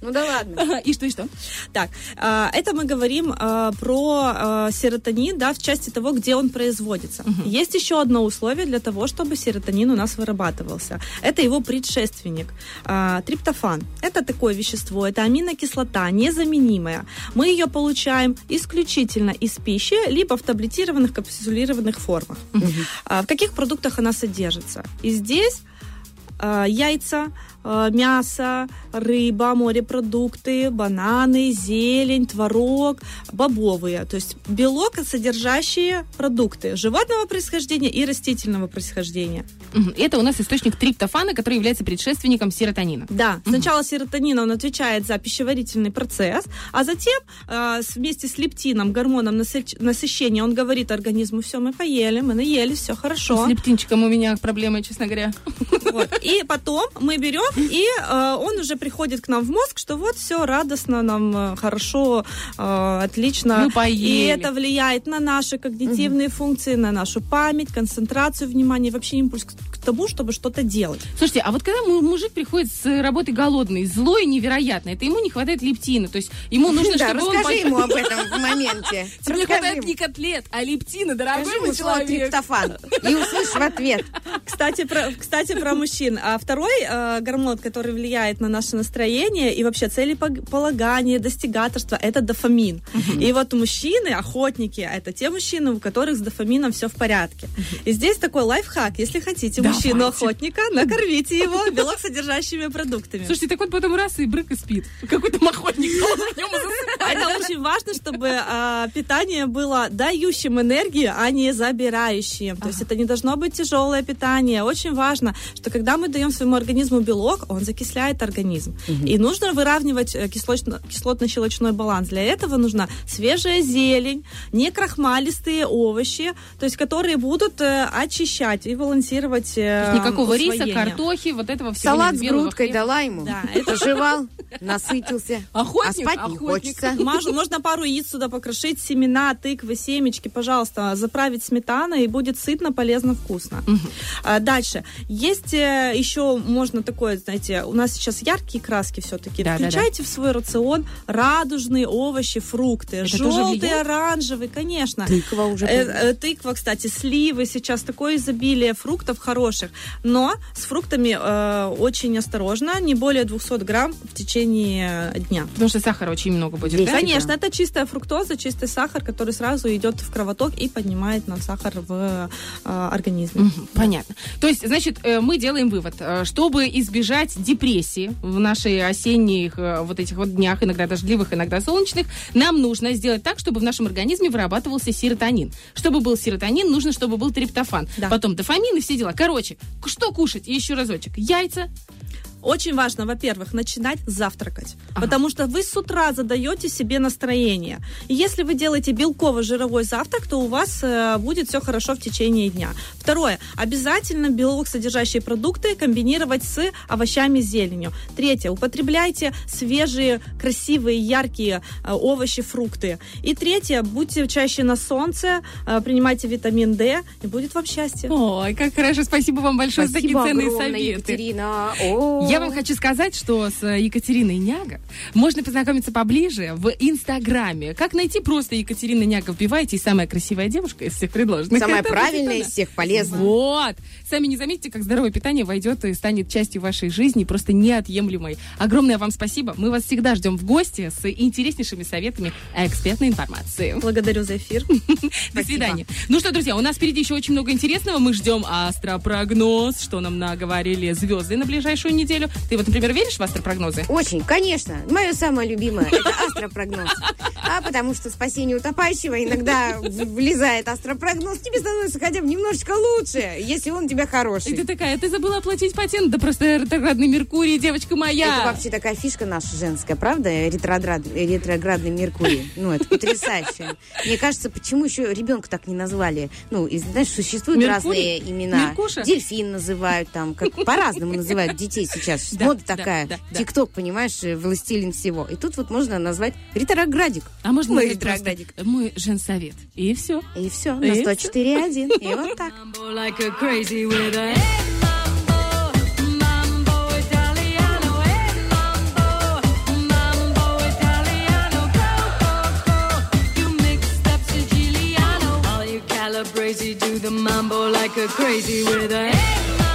Ну да ладно. И что, и что? Так, а, это мы говорим а, про серотонин, да, в части того, где он производится. Есть еще одно условие для того, чтобы серотонин у нас вырабатывался. Это его предшественник, триптофан. Это такое вещество, это аминокислота, незаменимая. Мы ее получаем исключительно из пищи, либо в таблетированных, капсулированных формах. А, в каких продуктах она содержится? И здесь а, яйца, мясо, рыба, морепродукты, бананы, зелень, творог, бобовые. То есть белок, содержащие продукты животного происхождения и растительного происхождения. Это у нас источник триптофана, который является предшественником серотонина. Да, сначала серотонин, он отвечает за пищеварительный процесс, а затем с- вместе с лептином, гормоном насыщ- насыщения, он говорит организму, все, мы поели, мы наели, все хорошо. С лептинчиком у меня проблемы, честно говоря. Вот. И потом мы берем, и э, он уже приходит к нам в мозг, что вот все радостно, нам э, хорошо, э, отлично. Мы поели. И это влияет на наши когнитивные функции, на нашу память, концентрацию внимания, вообще импульс к тому, чтобы что-то делать. Слушайте, а вот когда му- мужик приходит с работы голодный, злой невероятно, это ему не хватает лептина, то есть ему нужно, чтобы он... расскажи ему об этом в моменте. Тебе не хватает не котлет, а лептина, дорогой мой человек. триптофан и услышь в ответ. Кстати, про, кстати, про мужчин. А второй э, гормон, который влияет на наше настроение и вообще целеполагание, достигаторство, это дофамин. И вот мужчины, охотники, это те мужчины, у которых с дофамином все в порядке. И здесь такой лайфхак. Если хотите. Мужчину-охотника, накормите его белок содержащими продуктами. Слушайте, так вот потом раз и брык и спит. Какой-то охотник. Это очень важно, чтобы а, питание было дающим энергию, а не забирающим. То есть это не должно быть тяжелое питание. Очень важно, что когда мы даем своему организму белок, он закисляет организм. И нужно выравнивать э, кислотно-щелочной баланс. Для этого нужна свежая зелень, не крахмалистые овощи, то есть которые будут э, очищать и балансировать То есть никакого риса, усвоение. картохи, вот этого всего Салат с грудкой хлеба. дала ему. Да, это Пожевал, насытился. Охотник, а спать не охотник. хочется. Мажу можно пару яиц сюда покрошить, семена, тыквы, семечки, пожалуйста, заправить сметаной, и будет сытно, полезно, вкусно. А, Дальше. Есть э, еще, можно такое, знаете, у нас сейчас яркие краски все-таки. Да, да, да. Включайте в свой рацион радужные овощи, фрукты. Это Желтый, оранжевый, конечно. Тыква уже Э, э, Тыква, кстати, сливы. Сейчас такое изобилие фруктов хороших. Но с фруктами э, очень осторожно. Не более 200 грамм в течение э, дня. Потому что сахара очень много будет, да? Конечно, это чистая фруктоза, чистый сахар, который сразу идет в кровоток и поднимает нам сахар в э, организме. Мгм, Понятно. То есть, значит, э, мы делаем вывод, э, чтобы избежать депрессии в нашей осенних вот этих вот днях, иногда дождливых, иногда солнечных, нам нужно сделать так, чтобы в нашем организме вырабатывался серотонин. Чтобы был серотонин, нужно, чтобы был триптофан. Да. Потом дофамин и все дела. Короче, к- что кушать? И еще разочек. Яйца. Очень важно, во-первых, начинать завтракать, потому что вы с утра задаете себе настроение. И если вы делаете белково-жировой завтрак, то у вас э, будет все хорошо в течение дня. Второе, обязательно белок содержащие продукты комбинировать с овощами, с зеленью. Третье, употребляйте свежие, красивые, яркие э, овощи, фрукты. И третье, будьте чаще на солнце, э, принимайте витамин D, и будет вам счастье. Ой, как хорошо. Спасибо вам большое за такие Спасибо ценные огромное, советы. Екатерина. О. Я вам хочу сказать, что с э, Екатериной Няга можно познакомиться поближе в Инстаграме. Как найти просто Екатерина Няга? Вбивайте, и самая красивая девушка из всех предложенных. Правильное она. из всех полезно. Вот. Сами не заметите, как здоровое питание войдет и станет частью вашей жизни, просто неотъемлемой. Огромное вам спасибо. Мы вас всегда ждем в гости с интереснейшими советами и экспертной информацией. Благодарю за эфир. До свидания. Ну что, друзья, у нас впереди еще очень много интересного. Мы ждем астропрогноз, что нам наговорили звезды на ближайшую неделю. Ты вот, например, веришь в астропрогнозы? Очень, конечно. Мое самое любимое – это астропрогноз. А потому что спасение утопающего иногда влезает астропрогноз, тебе становится хотя бы немножечко лучше, если он у тебя И ты хороший. такая, ты забыла оплатить патент? Да просто ретроградный Меркурий, девочка моя. Это вообще такая фишка наша женская, правда? Ретроград- ретроградный Меркурий. Ну, это потрясающе. Мне кажется, почему еще ребенка так не назвали? Ну, и, знаешь, существуют Меркурий? разные имена. Меркуша? Дельфин называют там, как по-разному называют детей сейчас. Да, Мода да, такая. да, да. Тикток, понимаешь, э, властелин всего. И тут вот можно назвать ретроградик. А можно Мой назвать просто ретроградик. мой женсовет. И все. И все, на всё. 104.1. И вот так. Crazy, do the mambo like a crazy with a hey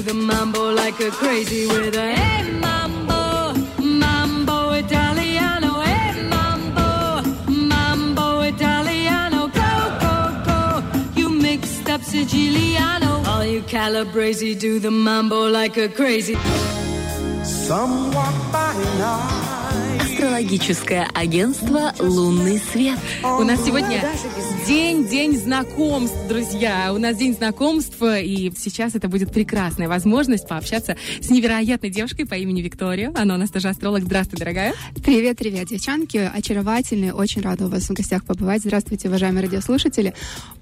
do the mambo like a crazy with a hey mambo, mambo Italiano, hey mambo, mambo Italiano, go go go. You mixed up Siciliano, all you Calabrese do the mambo like a crazy. Some walk by night Астрологическое агентство «Лунный свет». У нас сегодня день, день знакомств, друзья. У нас день знакомств, и сейчас это будет прекрасная возможность пообщаться с невероятной девушкой по имени Виктория. Она у нас тоже астролог. Здравствуй, дорогая. Привет, привет, девчонки. Очаровательные. Очень рада у вас в гостях побывать. Здравствуйте, уважаемые радиослушатели.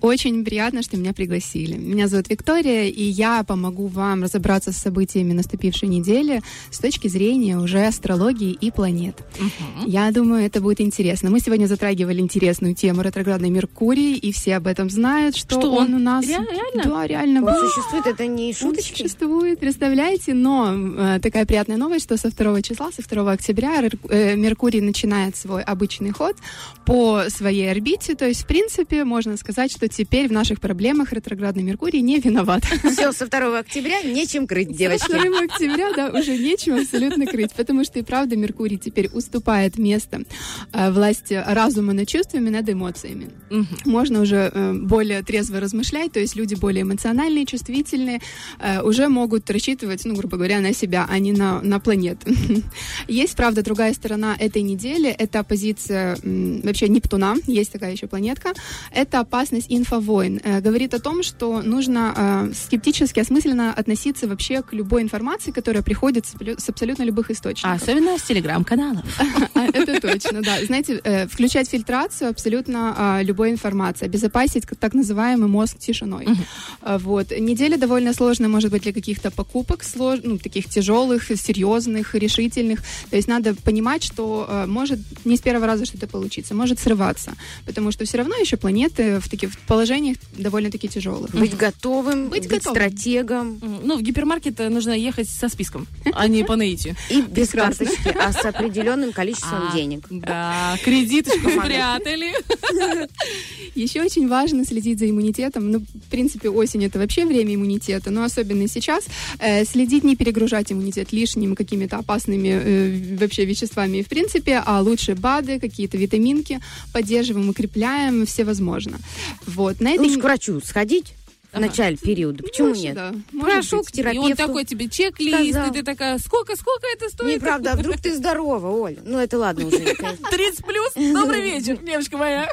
Очень приятно, что меня пригласили. Меня зовут Виктория, и я помогу вам разобраться с событиями наступившей недели с точки зрения уже астрологии и планет. Я думаю, это будет интересно. Мы сегодня затрагивали интересную тему ретроградный Меркурий, и все об этом знают, что, Что он, он? у нас... Ре- реально? Да, реально. Он существует, это не Он шуточки? существует, представляете, но э, такая приятная новость, что со 2 числа, со 2 октября э, Меркурий начинает свой обычный ход по своей орбите, то есть, в принципе, можно сказать, что теперь в наших проблемах ретроградный Меркурий не виноват. Все, со 2 октября нечем крыть, девочки. 2 октября, да, уже нечем абсолютно крыть, потому что и правда Меркурий теперь уступает место э, власти разума над чувствами, над эмоциями. Можно уже э, более трезво размышлять, то есть люди более эмоциональные, чувствительные, э, уже могут рассчитывать, ну, грубо говоря, на себя, а не на, на планету. Есть, правда, другая сторона этой недели, это позиция вообще Нептуна, есть такая еще планетка, это опасность инфовойн. Говорит о том, что нужно скептически, осмысленно относиться вообще к любой информации, которая приходит с абсолю- с абсолютно любых источников. Особенно с телеграм-каналов. А, Это точно, да. Знаете, э, включать фильтрацию абсолютно а, любой информации, обезопасить так называемый мозг тишиной. А, Вот. Неделя довольно сложная, может быть, для каких-то покупок, слож... ну, таких тяжелых, серьезных, решительных. То есть надо понимать, что может не с первого раза что-то получиться, может срываться. Потому что все равно еще планеты в таких положениях довольно-таки тяжелых. Быть готовым, Быть быть, готовым. стратегом Ну, в гипермаркет э, нужно ехать со списком, а не по наитию. и без карточки, а с определенным количеством А, денег. Да, кредиточку спрятали. Еще очень важно следить за иммунитетом. Ну, в принципе, осень это вообще время иммунитета, но особенно сейчас э, следить, не перегружать иммунитет лишними какими-то опасными э, вообще веществами, в принципе, а лучше БАДы, какие-то витаминки поддерживаем, укрепляем, все возможно. Вот, на этой... Лучше к врачу сходить в начале периода. Почему Может, нет? да, быть. к И он терапевту. такой тебе чек-лист, Сказал. и ты такая, сколько, сколько это стоит? Неправда, а вдруг ты здорова, Оль? Ну, это ладно уже. конечно. 30 плюс? Добрый вечер, девушка моя.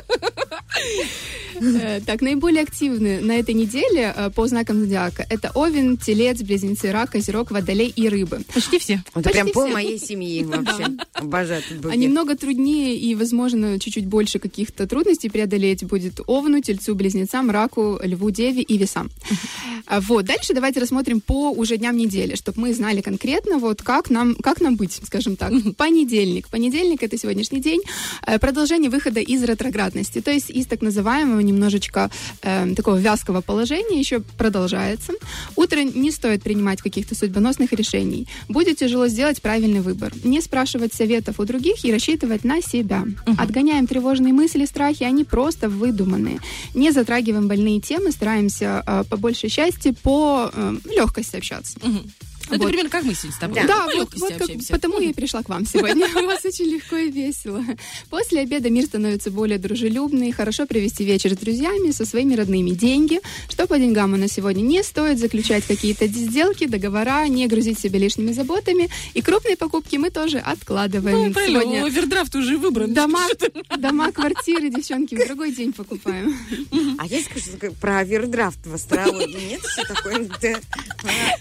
Э, Так, наиболее активны на этой неделе э, по знакам зодиака это Овен, Телец, Близнецы, Рак, Козерог, Водолей и Рыбы. Почти все. Это прям пол все. моей семьи вообще. Обожаю. А немного труднее и, возможно, чуть-чуть больше каких-то трудностей преодолеть будет Овну, Тельцу, Близнецам, Раку, Льву, Деве и Весам. А Вот, дальше давайте рассмотрим по уже дням недели, чтобы мы знали конкретно, вот как нам, как нам быть, скажем так. Понедельник. Понедельник — это сегодняшний день. Э, Продолжение выхода из ретроградности, то есть из так называемого немножечко э, такого вязкого положения еще продолжается. Утро не стоит принимать каких-то судьбоносных решений. Будет тяжело сделать правильный выбор. Не спрашивать советов у других и рассчитывать на себя. Отгоняем тревожные мысли, страхи, они просто выдуманные. Не затрагиваем больные темы, стараемся э, по большей части по э, легкости общаться. Это Вот. примерно как мы сегодня с тобой. Да, По вот, вот как- потому я и пришла к вам сегодня. У вас очень легко и весело. После обеда мир становится более дружелюбный, хорошо провести вечер с друзьями, со своими родными. Деньги. Что по деньгам у нас сегодня? Не стоит заключать какие-то сделки, договора, не грузить себя лишними заботами. И крупные покупки мы тоже откладываем. Ну, правильно, Сегодня овердрафт уже выбран. дома, дома, квартиры, девчонки, в другой день покупаем. А я скажу про овердрафт в астрологии. Нет еще такой? Да.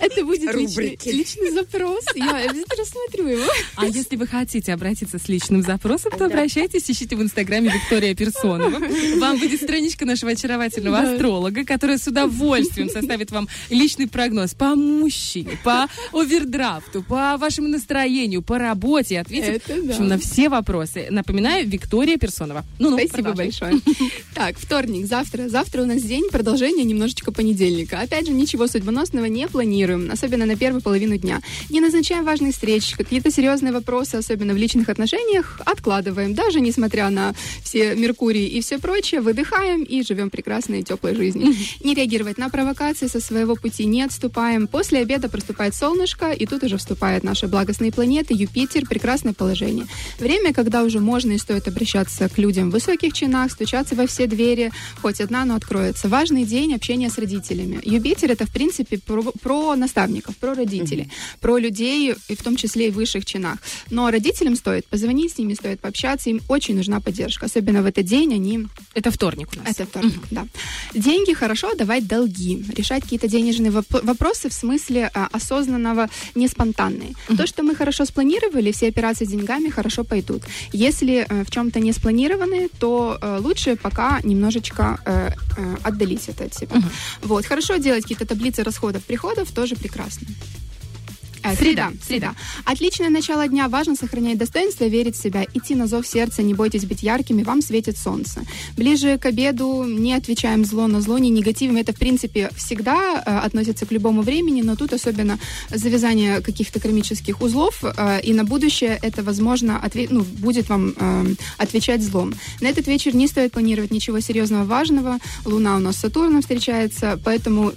Это будет Рубрики. Личный запрос. Я обязательно рассмотрю его. А если вы хотите обратиться с личным запросом, то обращайтесь, ищите в Инстаграме Виктория Персонова. Вам будет страничка нашего очаровательного астролога, которая с удовольствием составит вам личный прогноз по мужчине, по овердрафту, по вашему настроению, по работе, ответит да. на все вопросы. Напоминаю, Виктория Персонова. Ну, ну, Спасибо большое. Так, вторник, завтра. Завтра у нас день продолжения немножечко понедельника. Опять же, ничего судьбоносного не планируем, особенно на первую половину дня. Не назначаем важных встреч, какие-то серьезные вопросы, особенно в личных отношениях, откладываем. Даже несмотря на все Меркурий и все прочее, выдыхаем и живем прекрасной и теплой жизнью. Не реагировать на провокации со своего пути не отступаем. После обеда проступает солнышко, и тут уже вступают наши благостные планеты, Юпитер, прекрасное положение. Время, когда уже можно и стоит обращаться к людям в высоких чинах, стучаться во все двери, хоть одна, но откроется. Важный день общения с родителями. Юпитер это, в принципе, про, про наставников, про родителей. Родителей, про людей, и в том числе и в высших чинах. Но родителям стоит позвонить с ними, стоит пообщаться, им очень нужна поддержка. Особенно в этот день они... Это вторник у нас. Это вторник, да. Деньги хорошо отдавать долги, решать какие-то денежные воп- вопросы в смысле а, осознанного, не спонтанные. То, что мы хорошо спланировали, все операции с деньгами хорошо пойдут. Если э, в чем-то не спланированы, то э, лучше пока немножечко э, э, отдалить это от себя. Вот. Хорошо делать какие-то таблицы расходов, приходов, тоже прекрасно. Э, Среда, среда. Отличное начало дня. Важно сохранять достоинство, верить в себя, идти на зов сердца, не бойтесь быть яркими, вам светит солнце. Ближе к обеду не отвечаем зло на зло, не негативим. Это, в принципе, всегда э, относится к любому времени, но тут особенно завязание каких-то кармических узлов, э, и на будущее это, возможно, отве- ну, будет вам э, отвечать злом. На этот вечер не стоит планировать ничего серьезного, важного. Луна у нас с Сатурном встречается, поэтому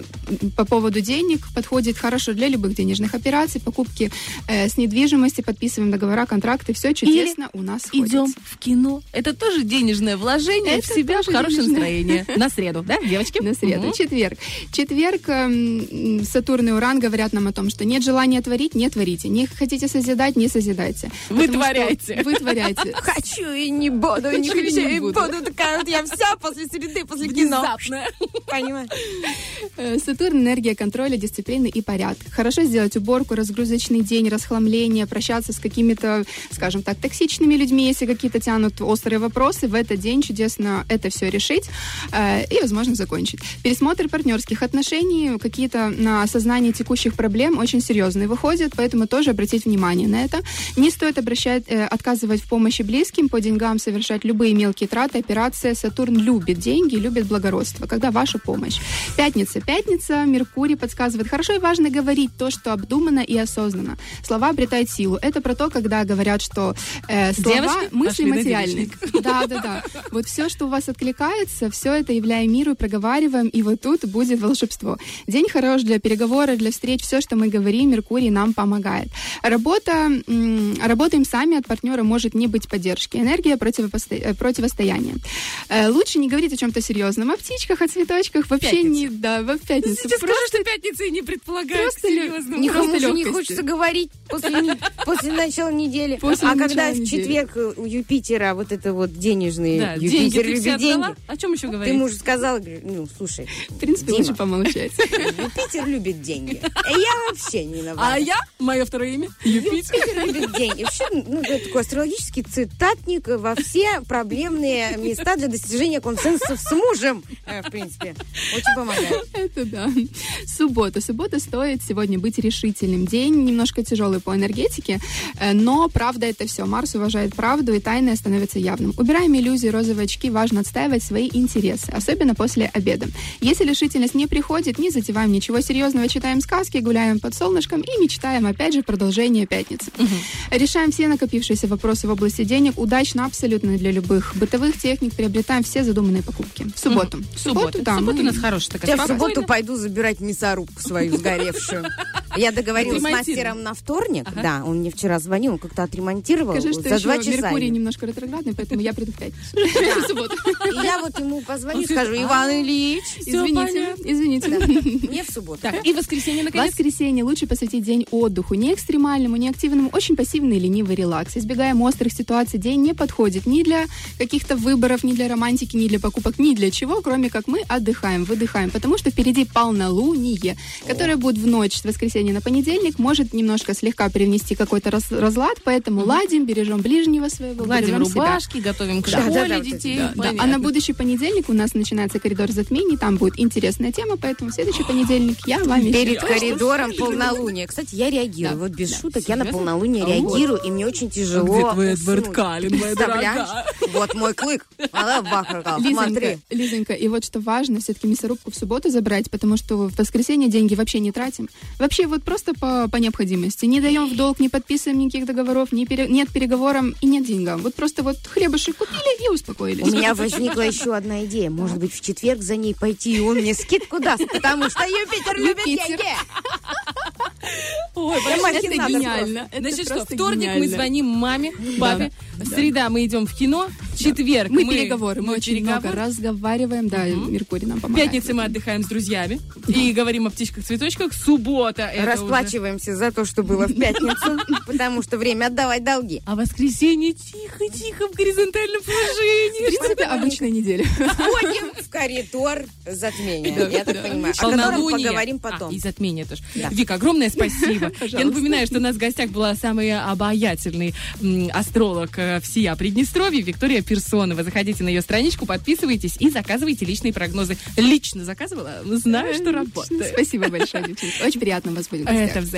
по поводу денег подходит хорошо для любых денежных операций, покупки э, с недвижимости, подписываем договора, контракты, все чудесно у нас. Идем в кино. Это тоже денежное вложение в Это себя в хорошее денежное. настроение. На среду, да, девочки? На среду, Мгм. четверг. Четверг, эм, Сатурн и Уран говорят нам о том, что нет желания творить, не творите. Не хотите созидать, не созидайте. Вытворяйте. Вытворяйте. Хочу и не буду, не Хочу и буду. Такая вот я вся после среды, после кино. Понимаешь? Э, Сатурн – энергия контроля, дисциплины и порядка. Хорошо сделать уборку, разгрузочный день, расхламление, прощаться с какими-то, скажем так, токсичными людьми, если какие-то тянут острые вопросы. В этот день чудесно это все решить э, и, возможно, закончить. Пересмотр партнерских отношений, какие-то на осознание текущих проблем очень серьезные выходят, поэтому тоже обратить внимание на это. Не стоит обращать, э, отказывать в помощи близким, по деньгам совершать любые мелкие траты, операции. Сатурн любит деньги, любит благородство, когда ваша помощь. Пятница. Пятница. Меркурий подсказывает. Хорошо и важно говорить то, что обдуманно и осознанно. Слова обретают силу. Это про то, когда говорят, что э, слова, Девочки, мысли материальны. Да, да, да. Вот все, что у вас откликается, все это являем миру, проговариваем, и вот тут будет волшебство. День хорош для переговоров, для встреч, все, что мы говорим, Меркурий нам помогает. Работа, работаем сами, от партнера может не быть поддержки. Энергия противопосто- э, противостояния. Э, Лучше не говорить о чем-то серьезном, о птичках, о цветочках, вообще Пятница. не, да, в пятницу. Сейчас скажу, что пятница и не предполагает Просто серьезного. Никому Просто не хочется говорить после, после начала недели. После а начала когда в недели. четверг у Юпитера вот это вот денежные, Да, деньги Юпитер ты все любит деньги. О чем еще Ты говорить? же сказала, говорю, ну, слушай, В принципе, Дима. лучше помолчать. Юпитер любит деньги. А я вообще не виновата. А я? Мое второе имя? Юпитер. Юпитер любит деньги. Вообще, ну, это такой астрологический цитатник во все проблемные места для достижения консенсуса с мужем. Э, В принципе, очень помогает. Это да. Суббота. Суббота стоит сегодня быть решительным. День немножко тяжелый по энергетике, э, но правда это все. Марс уважает правду, и тайное становится явным. Убираем иллюзии, розовые очки. Важно отстаивать свои интересы, особенно после обеда. Если решительность не приходит, не затеваем ничего серьезного, читаем сказки, гуляем под солнышком и мечтаем, опять же, продолжение пятницы. Решаем все накопившиеся вопросы в области денег. Удачно абсолютно для любых бытовых техник. Приобретаем все задуманные покупки. В субботу. В субботу. да, В субботу мы- у нас хорошая такая Я в субботу пойду забирать мясорубку свою сгоревшую. Я договорилась с мастером на вторник. Да, он мне вчера звонил, он как-то отремонтировал Скажи, что за два часа. Меркурий немножко ретроградный, поэтому я приду в пятницу. Я вот ему позвоню, Он скажу, скажет, Иван «А, Ильич, Извините, извините. мне в субботу. Так, и воскресенье, наконец. Воскресенье лучше посвятить день отдыху. Не экстремальному, не активному, очень пассивный, ленивый релакс. Избегаем острых ситуаций. День не подходит ни для каких-то выборов, ни для романтики, ни для покупок, ни для чего, кроме как мы отдыхаем, выдыхаем. Потому что впереди полнолуние, которое будет в ночь с воскресенья на понедельник, может немножко слегка привнести какой-то раз- разлад, поэтому ладим, бережем ближнего своего, Гладим бережем себя. рубашки, готовим к Да, школе да, да, детей. Да, да. А на будущий понедельник у нас начинается коридор затмений, там будет интересная тема, поэтому в следующий понедельник я вам Перед коридором полнолуния. Кстати, я реагирую. Да, Вот без да. шуток, я на Серьезно? полнолуние А вот. реагирую, и мне очень тяжело. Где твой Эдвард. Каллен, моя дорогая? Вот мой клык. Она. Лизонька, Смотри. Лизонька, и вот что важно, все-таки мясорубку в субботу забрать, потому что в воскресенье деньги вообще не тратим. Вообще вот просто по, по необходимости. Не даем в долг, не подписываем никаких договоров, не пере- нет переговорам и нет деньгам. Вот просто вот хлебушек купили и успокоились. У меня возникла еще одна идея. Может быть, в четверг за ней пойти, и он мне скидку даст, потому что Юпитер любит деньги. Ой, Я это гениально. Это Значит что, вторник мы звоним маме, папе, среда мы идем в кино, четверг Мы переговоры, мы очень много разговариваем, да, Меркурий нам В помогает. пятнице мы отдыхаем с друзьями и говорим о птичках-цветочках. Суббота это Расплачиваемся за то, что было в пятницу, потому что время отдавать долги. А воскресенье тихо-тихо в горизонтальном В положении. принципе, обычная неделя. Входим в коридор затмения, я так понимаю, о котором Полнолуние. поговорим А, потом. и затмение тоже. Вика, огромное спасибо. Я напоминаю, что у нас в гостях была самая обаятельный астролог э, всея Приднестровья Виктория Персонова. Заходите на ее страничку, подписывайтесь и заказывайте личные прогнозы. Лично заказывала, знаю, что работает. Спасибо большое, девчонки. Очень приятно вас будет в. Это взаимно.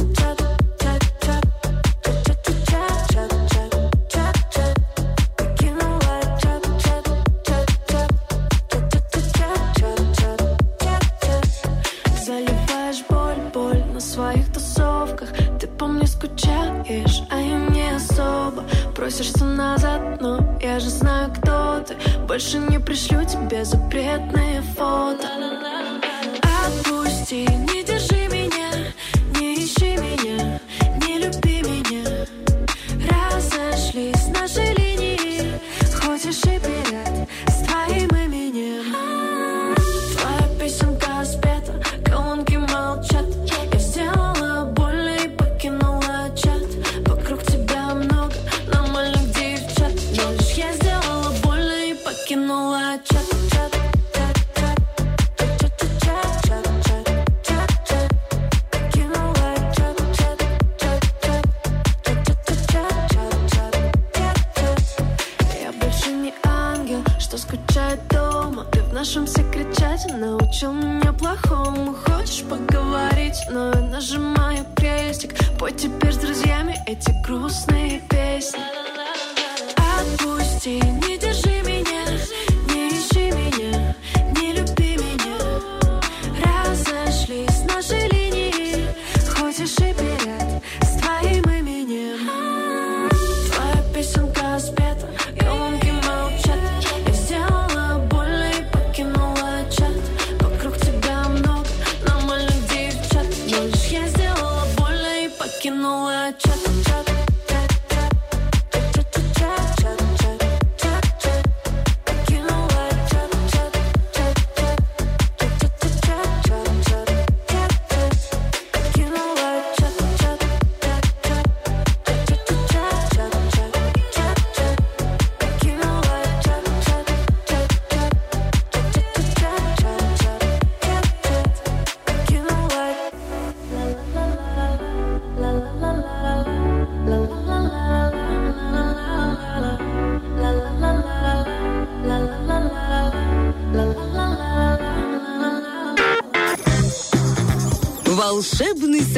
своих тусовках. Ты по мне скучаешь, а я не особо. Просишься назад, но я же знаю, кто ты. Больше не пришлю тебе запретные фото. Отпусти, не держи меня, не ищи меня, не люби меня. Разошлись наши линии, хочешь и пират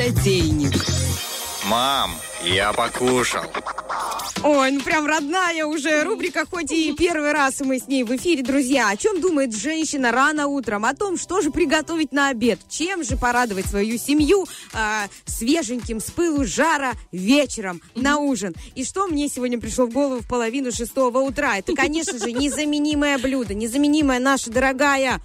Сотейник. Мам, я покушал. Ой, ну прям родная уже рубрика, хоть и первый раз мы с ней в эфире, друзья. О чем думает женщина рано утром? О том, что же приготовить на обед, чем же порадовать свою семью а, свеженьким, с пылу жара вечером на ужин. И что мне сегодня пришло в голову в половину шестого утра? Это, конечно же, незаменимое блюдо, незаменимая наша дорогая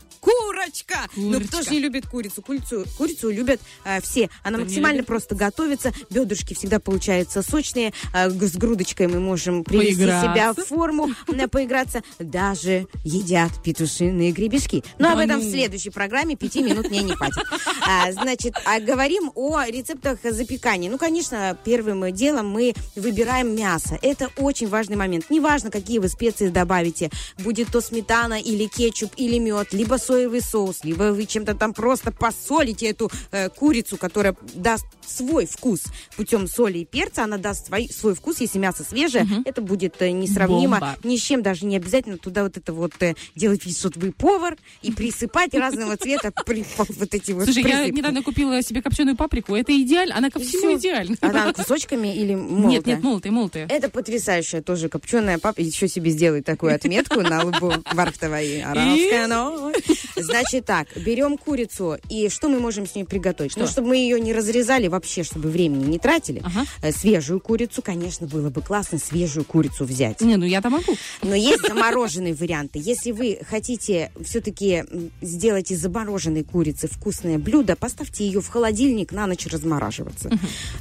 курочка. Ну кто же не любит курицу? Курицу, курицу любят а, все. Она Кто максимально просто готовится. Бедрышки всегда получаются сочные. г- с грудочкой мы можем привести Поиграться. себя в форму, поиграться. Даже едят петушиные гребешки. Но об Да этом ну. в следующей программе. Пяти минут мне не хватит. А, значит, а говорим о рецептах запекания. Ну, конечно, первым делом мы выбираем мясо. Это очень важный момент. Неважно, какие вы специи добавите. Будет то сметана или кетчуп, или мед, либо соевый соус, либо вы чем-то там просто посолите эту э, курицу, которая даст свой вкус путем соли и перца, она даст свой, свой вкус, если мясо свежее, это будет э, несравнимо Бомба. ни с чем, даже не обязательно туда вот это вот э, делать вид, что вы повар, и присыпать разного цвета вот эти вот Слушай, я недавно купила себе копченую паприку. Это идеально. Она ко всему Всё. идеальна. Она кусочками или молотая? Нет, нет, молотые, молотые. Это потрясающая тоже копченая папа. Еще себе сделай такую отметку на лбу Бархтова и Арабская. но- Значит так, берем курицу, и что мы можем с ней приготовить? Ну, Что? чтобы мы ее не разрезали вообще, чтобы времени не тратили. э, Свежую курицу, конечно, было бы классно свежую курицу взять. Не, ну я-то могу. Но есть замороженные варианты. Если вы хотите все-таки сделать из замороженной курицы вкусное блюдо, поставьте ее в холодильник на ночь размораживаться.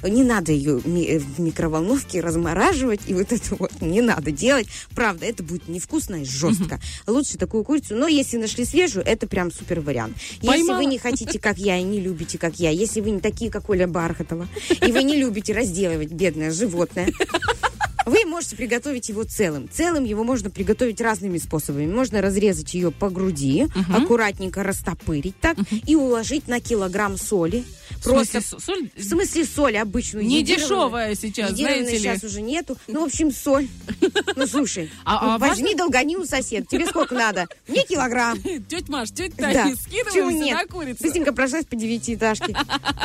Не надо ее ми- в микроволновке размораживать, и вот это вот не надо делать. Правда, это будет невкусно и жестко. Лучше такую курицу, но если нашли свежую, это прям супер вариант. Если Поймала. вы не хотите, как я, и не любите, как я, если вы не такие, как Оля Бархатова, и вы не любите разделывать бедное животное, вы можете приготовить его целым. Целым его можно приготовить разными способами. Можно разрезать ее по груди, аккуратненько растопырить так и уложить на килограмм соли. В смысле, со- соль? В смысле соль обычную. Не дешевая сейчас, знаете ли. сейчас уже нету. Ну, в общем, соль. Ну, слушай, А- а возьми долгони у соседа. Тебе сколько надо? Мне килограмм. Тетя Маш, тетя Да. Таня, Почему скидываемся на курицу. Быстренько прошлась по девятиэтажке.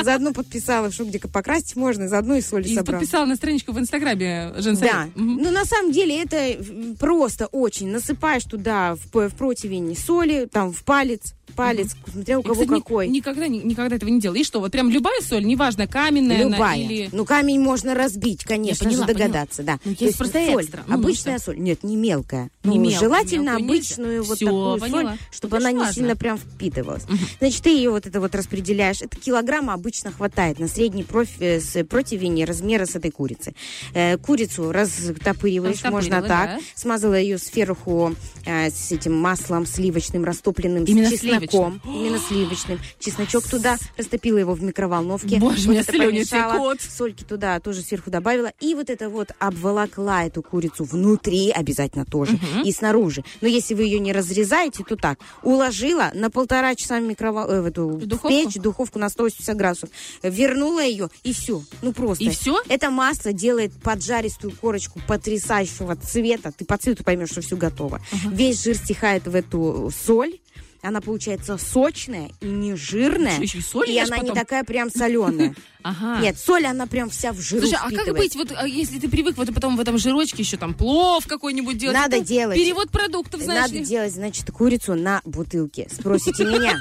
Заодно подписала, что где покрасить можно, заодно и соли И собрала. подписала на страничку в Инстаграме. Да. Ну, на самом деле, это просто очень. Насыпаешь туда в, в противень соли, там, в палец, палец, смотря у Я, кого кстати, ни- какой. никогда, ни- никогда этого не делала. И что, вот прям любая соль, неважно, каменная она Любая. или... Ну, камень можно разбить, конечно поняла, же, догадаться, да. Ну, То есть просто соль, экстра. Ну, обычная ну соль. Нет, не мелкая. Не Ну, мелкую, желательно мелкую нельзя. обычную вот Всё, такую поняла. соль, чтобы Это она ж не важно. сильно прям впитывалась. Значит, ты ее вот это вот распределяешь. Это килограмма обычно хватает на средний профи- э, с- противень размера с этой курицы. Э, курицу растопыриваешь, можно Растопырила, так. да. Смазала ее сверху э, с этим маслом сливочным, растопленным, Именно с чесноком. Именно сливочным. Чесночок туда, растопила его в микроволновке. Боже, Вот меня слюни текут. Сольки туда тоже сверху добавила. И вот это вот обволокла эту курицу внутри обязательно тоже. И снаружи. Но если вы ее не разрезаете, то так. Уложила на полтора часа в, микровол... э, в эту в духовку? печь, духовку на 180 градусов. Вернула ее, и все. Ну просто. И всё? Это масло делает поджаристую корочку потрясающего цвета. Ты по цвету поймешь, что все готово. Весь жир стихает в эту соль. Она получается сочная и не жирная. Еще и соль и она не потом? такая прям соленая. Ага. Нет, соль, она прям вся в жиру Слушай, а как впитывает. быть, вот а если ты привык вот потом в этом жирочке еще там плов какой-нибудь делать? Надо Это делать. Перевод продуктов, знаешь Надо ли. делать, значит, курицу на бутылке. Спросите меня,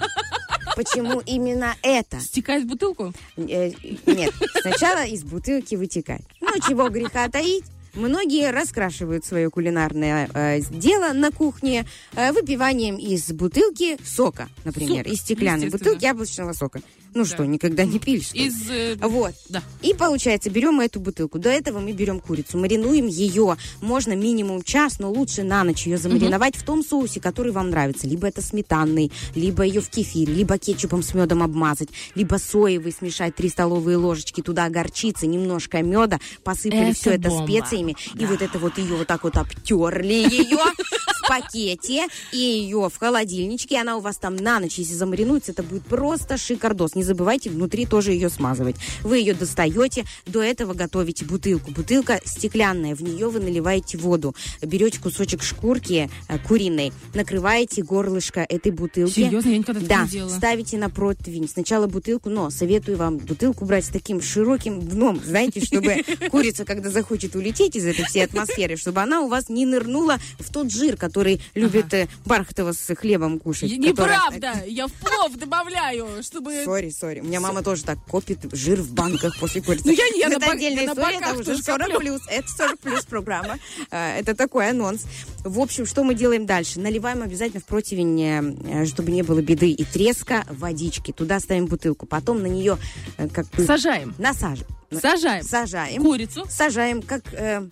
почему именно это? Стекает в бутылку? Э, Нет, сначала из бутылки вытекать. Ну, чего греха таить. Многие раскрашивают свое кулинарное э, дело на кухне э, выпиванием из бутылки сока, например, Сок, из стеклянной бутылки яблочного сока. Ну что, никогда не пили, что ли? Из... э, Вот. Да. И получается, берем эту бутылку. До этого мы берем курицу, маринуем ее. Можно минимум час, но лучше на ночь ее замариновать в том соусе, который вам нравится. Либо это сметанный, либо ее в кефире, либо кетчупом с медом обмазать, либо соевый смешать 3 столовые ложечки, туда горчицы, немножко меда, посыпали Это все это бомба. Специями. И вот это вот ее вот так вот обтерли ее в пакете и ее в холодильничке. Она у вас там на ночь, если замаринуется, это будет просто шикардос. Не забывайте внутри тоже ее смазывать. Вы ее достаете, до этого готовите бутылку. Бутылка стеклянная, в нее вы наливаете воду. Берете кусочек шкурки э, куриной, накрываете горлышко этой бутылки. Серьезно? Я никогда Да, не делала. ставите на противень. Сначала бутылку, но советую вам бутылку брать с таким широким дном, знаете, чтобы курица, когда захочет улететь из этой всей атмосферы, чтобы она у вас не нырнула в тот жир, который любит э, Бархатова с хлебом кушать. Я- который- Неправда! Я в плов добавляю, чтобы... Sorry, sorry. У меня мама тоже так копит жир в банках после курицы. Ну, я не, это на отдельная на история, это уже тоже 40 коплю. плюс. Это 40 плюс программа. А, Это такой анонс. В общем, что мы делаем дальше? Наливаем обязательно в противень, э, чтобы не было беды и треска, водички. Туда ставим бутылку. Потом на нее э, как. Сажаем. Насаживаем. Сажаем. Сажаем. Курицу. Сажаем, как... э,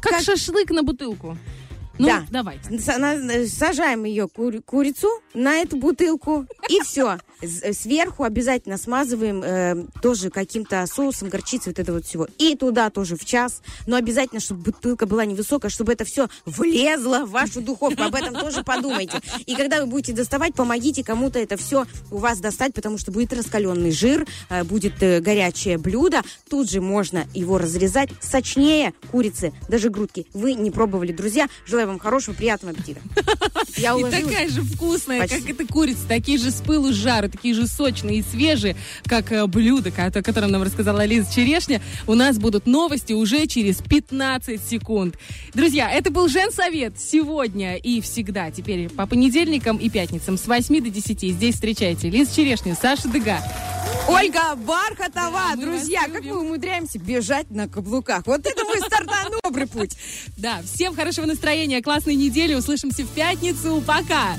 Как, шашлык на бутылку. Ну, да. давайте. Сажаем ее кури- курицу на эту бутылку, и все. С- Сверху обязательно смазываем э, тоже каким-то соусом, горчицей, вот это вот всего. И туда тоже в час. Но обязательно, чтобы бутылка была невысокая, чтобы это все влезло в вашу духовку. Об этом тоже подумайте. И когда вы будете доставать, помогите кому-то это все у вас достать, потому что будет раскаленный жир, э, будет э, горячее блюдо. Тут же можно его разрезать сочнее курицы, даже грудки. Вы не пробовали, друзья. Желаю вам хорошего, приятного аппетита. Я И уложилась. такая же вкусная, Почти. как эта курица, такие же с пылу с жару, такие же сочные и свежие, как э, блюдо, о котором нам рассказала Лиза Черешня. У нас будут новости уже через 15 секунд. Друзья, это был Женсовет сегодня и всегда, теперь по понедельникам и пятницам с 8 до 10. Здесь встречайте Лиза Черешня, Саша Дега. Ольга Бархатова, мы друзья, как мы умудряемся бежать на каблуках. Вот это мой стартан добрый путь. Да, всем хорошего настроения, классной недели. Услышимся в пятницу. Пока!